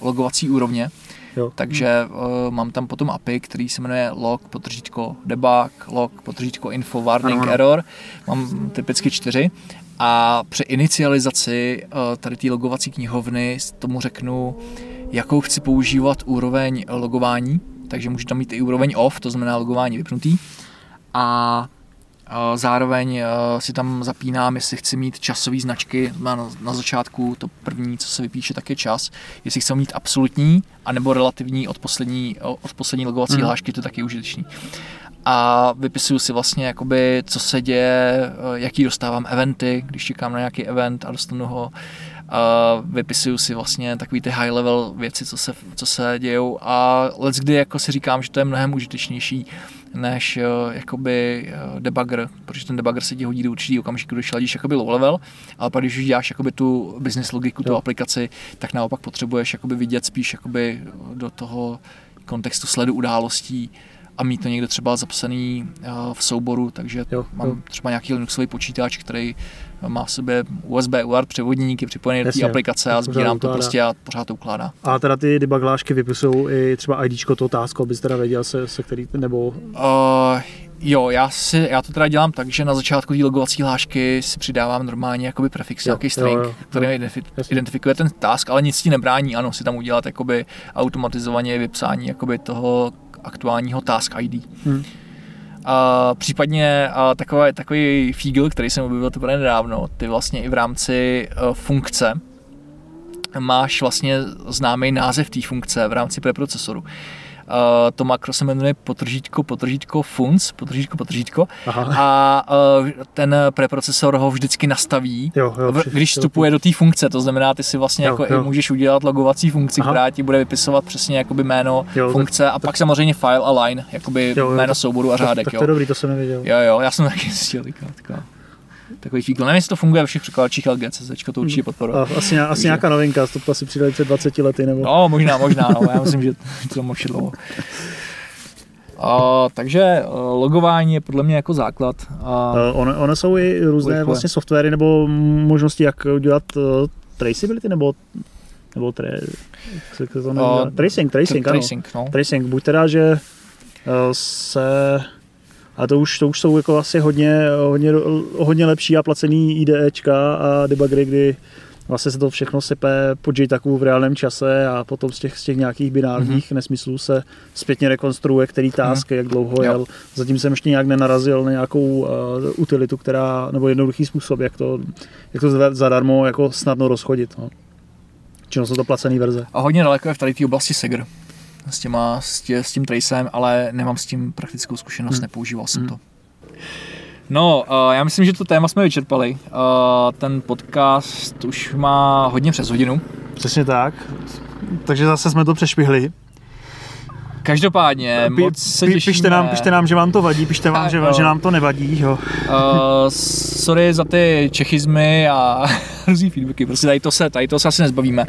logovací úrovně. Jo. Takže uh, mám tam potom API, který se jmenuje log, potržítko debug, log, potržítko info, warning, ano, ano. error. Mám typicky čtyři. A při inicializaci uh, tady té logovací knihovny tomu řeknu, jakou chci používat úroveň logování. Takže můžu tam mít i úroveň off, to znamená logování vypnutý a zároveň si tam zapínám, jestli chci mít časové značky na, na začátku, to první, co se vypíše, tak je čas. Jestli chci mít absolutní, anebo relativní od poslední, od poslední logovací mm. hlášky, to je taky užitečný. A vypisuju si vlastně, jakoby, co se děje, jaký dostávám eventy, když čekám na nějaký event a dostanu ho. A vypisuju si vlastně takový ty high level věci, co se, co se dějou a let's kdy jako si říkám, že to je mnohem užitečnější než uh, jakoby uh, debugger, protože ten debugger se ti hodí do určitý okamžiku, když ladíš jakoby low level, ale pak když už děláš jakoby tu business logiku, tu aplikaci, tak naopak potřebuješ jakoby vidět spíš jakoby do toho kontextu sledu událostí a mít to někde třeba zapsaný uh, v souboru, takže jo, mám jo. třeba nějaký Linuxový počítač, který má v sobě USB UART převodníky připojené do té aplikace a sbírám to prostě a pořád to ukládá. A teda ty debuglášky vypisují i třeba ID toho tásku, abys teda věděl se, se který, nebo... Uh, jo, já, si, já to teda dělám tak, že na začátku té logovací hlášky si přidávám normálně jakoby prefix, jo, nějaký string, jo, jo, který jo, identifikuje ten task, ale nic ti nebrání, ano, si tam udělat jakoby automatizovaně vypsání jakoby toho aktuálního task ID. Hmm. A případně a takový, takový fígl, který jsem objevil teprve nedávno, ty vlastně i v rámci uh, funkce máš vlastně známý název té funkce v rámci preprocesoru. Uh, to makro se jmenuje potržítko, potržítko, func, potržítko, potržítko. Aha. A uh, ten preprocesor ho vždycky nastaví, jo, jo, v, když vstupuje do té funkce. To znamená, ty si vlastně jo, jako jo. i můžeš udělat logovací funkci, Aha. která ti bude vypisovat přesně jakoby jméno jo, funkce tak, a tak, pak samozřejmě file a line, jakoby jo, jo, jméno souboru a řádek. Tak, tak jo. to je dobrý, to jsem nevěděl. Jo, jo, já jsem taky zjistil. Teďka, takový fíkl. Nevím, jestli to funguje ve všech překladačích LGCZ, to určitě podporuje. Asi, asi nějaká novinka, to asi přidali před 20 lety. Nebo... No, možná, možná, no. já myslím, že to moc dlouho. Uh, takže uh, logování je podle mě jako základ. Uh, ono, ono jsou i různé urychle. vlastně softwary nebo možnosti, jak udělat uh, traceability nebo nebo tre, jak se to uh, tracing, tracing, ano. Tracing, no. tracing. Buď teda, že uh, se a to už, to už jsou jako asi hodně, hodně, hodně lepší a placený IDEčka a debuggery, kdy vlastně se to všechno sype pod JTAGu v reálném čase a potom z těch, z těch nějakých binárních mm-hmm. nesmyslů se zpětně rekonstruuje, který task, mm-hmm. jak dlouho jo. jel. Zatím jsem ještě nějak nenarazil na nějakou uh, utilitu, která, nebo jednoduchý způsob, jak to, jak to zadarmo jako snadno rozchodit. No. Jsou to placené verze. A hodně daleko je v tady té oblasti Segr s, těma, s, tě, s tím tracem, ale nemám s tím praktickou zkušenost, hmm. nepoužíval jsem hmm. to. No, uh, já myslím, že to téma jsme vyčerpali. Uh, ten podcast už má hodně přes hodinu. Přesně tak. Takže zase jsme to přešvihli. Každopádně, Pí, moc se pí, pište, nám, pište nám, že vám to vadí, pište vám, že, že nám to nevadí. Jo. Uh, sorry za ty čechizmy a <laughs> různý feedbacky, prostě tady to se, tady to se asi nezbavíme.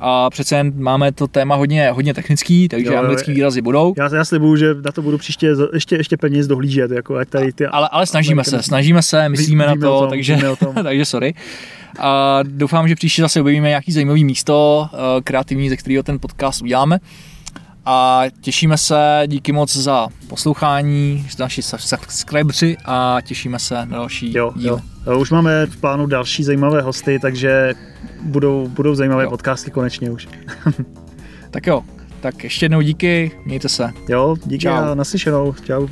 A přece jen máme to téma hodně, hodně technický, takže jo, anglický výrazy budou. Já, já slibuju, že na to budu příště ještě, ještě peněz dohlížet. Jako, jak tady ty, ale, ale snažíme se, snažíme se, myslíme na to, tom, takže, <laughs> takže sorry. A doufám, že příště zase objevíme nějaký zajímavý místo, eh, kreativní, ze kterého ten podcast uděláme. A těšíme se, díky moc za poslouchání, naši subscriberi a těšíme se na další jo, díl. Jo. Už máme v plánu další zajímavé hosty, takže budou, budou zajímavé jo. podcasty konečně už. <laughs> tak jo, tak ještě jednou díky, mějte se. Jo, díky Čau. a naslyšenou. Čau.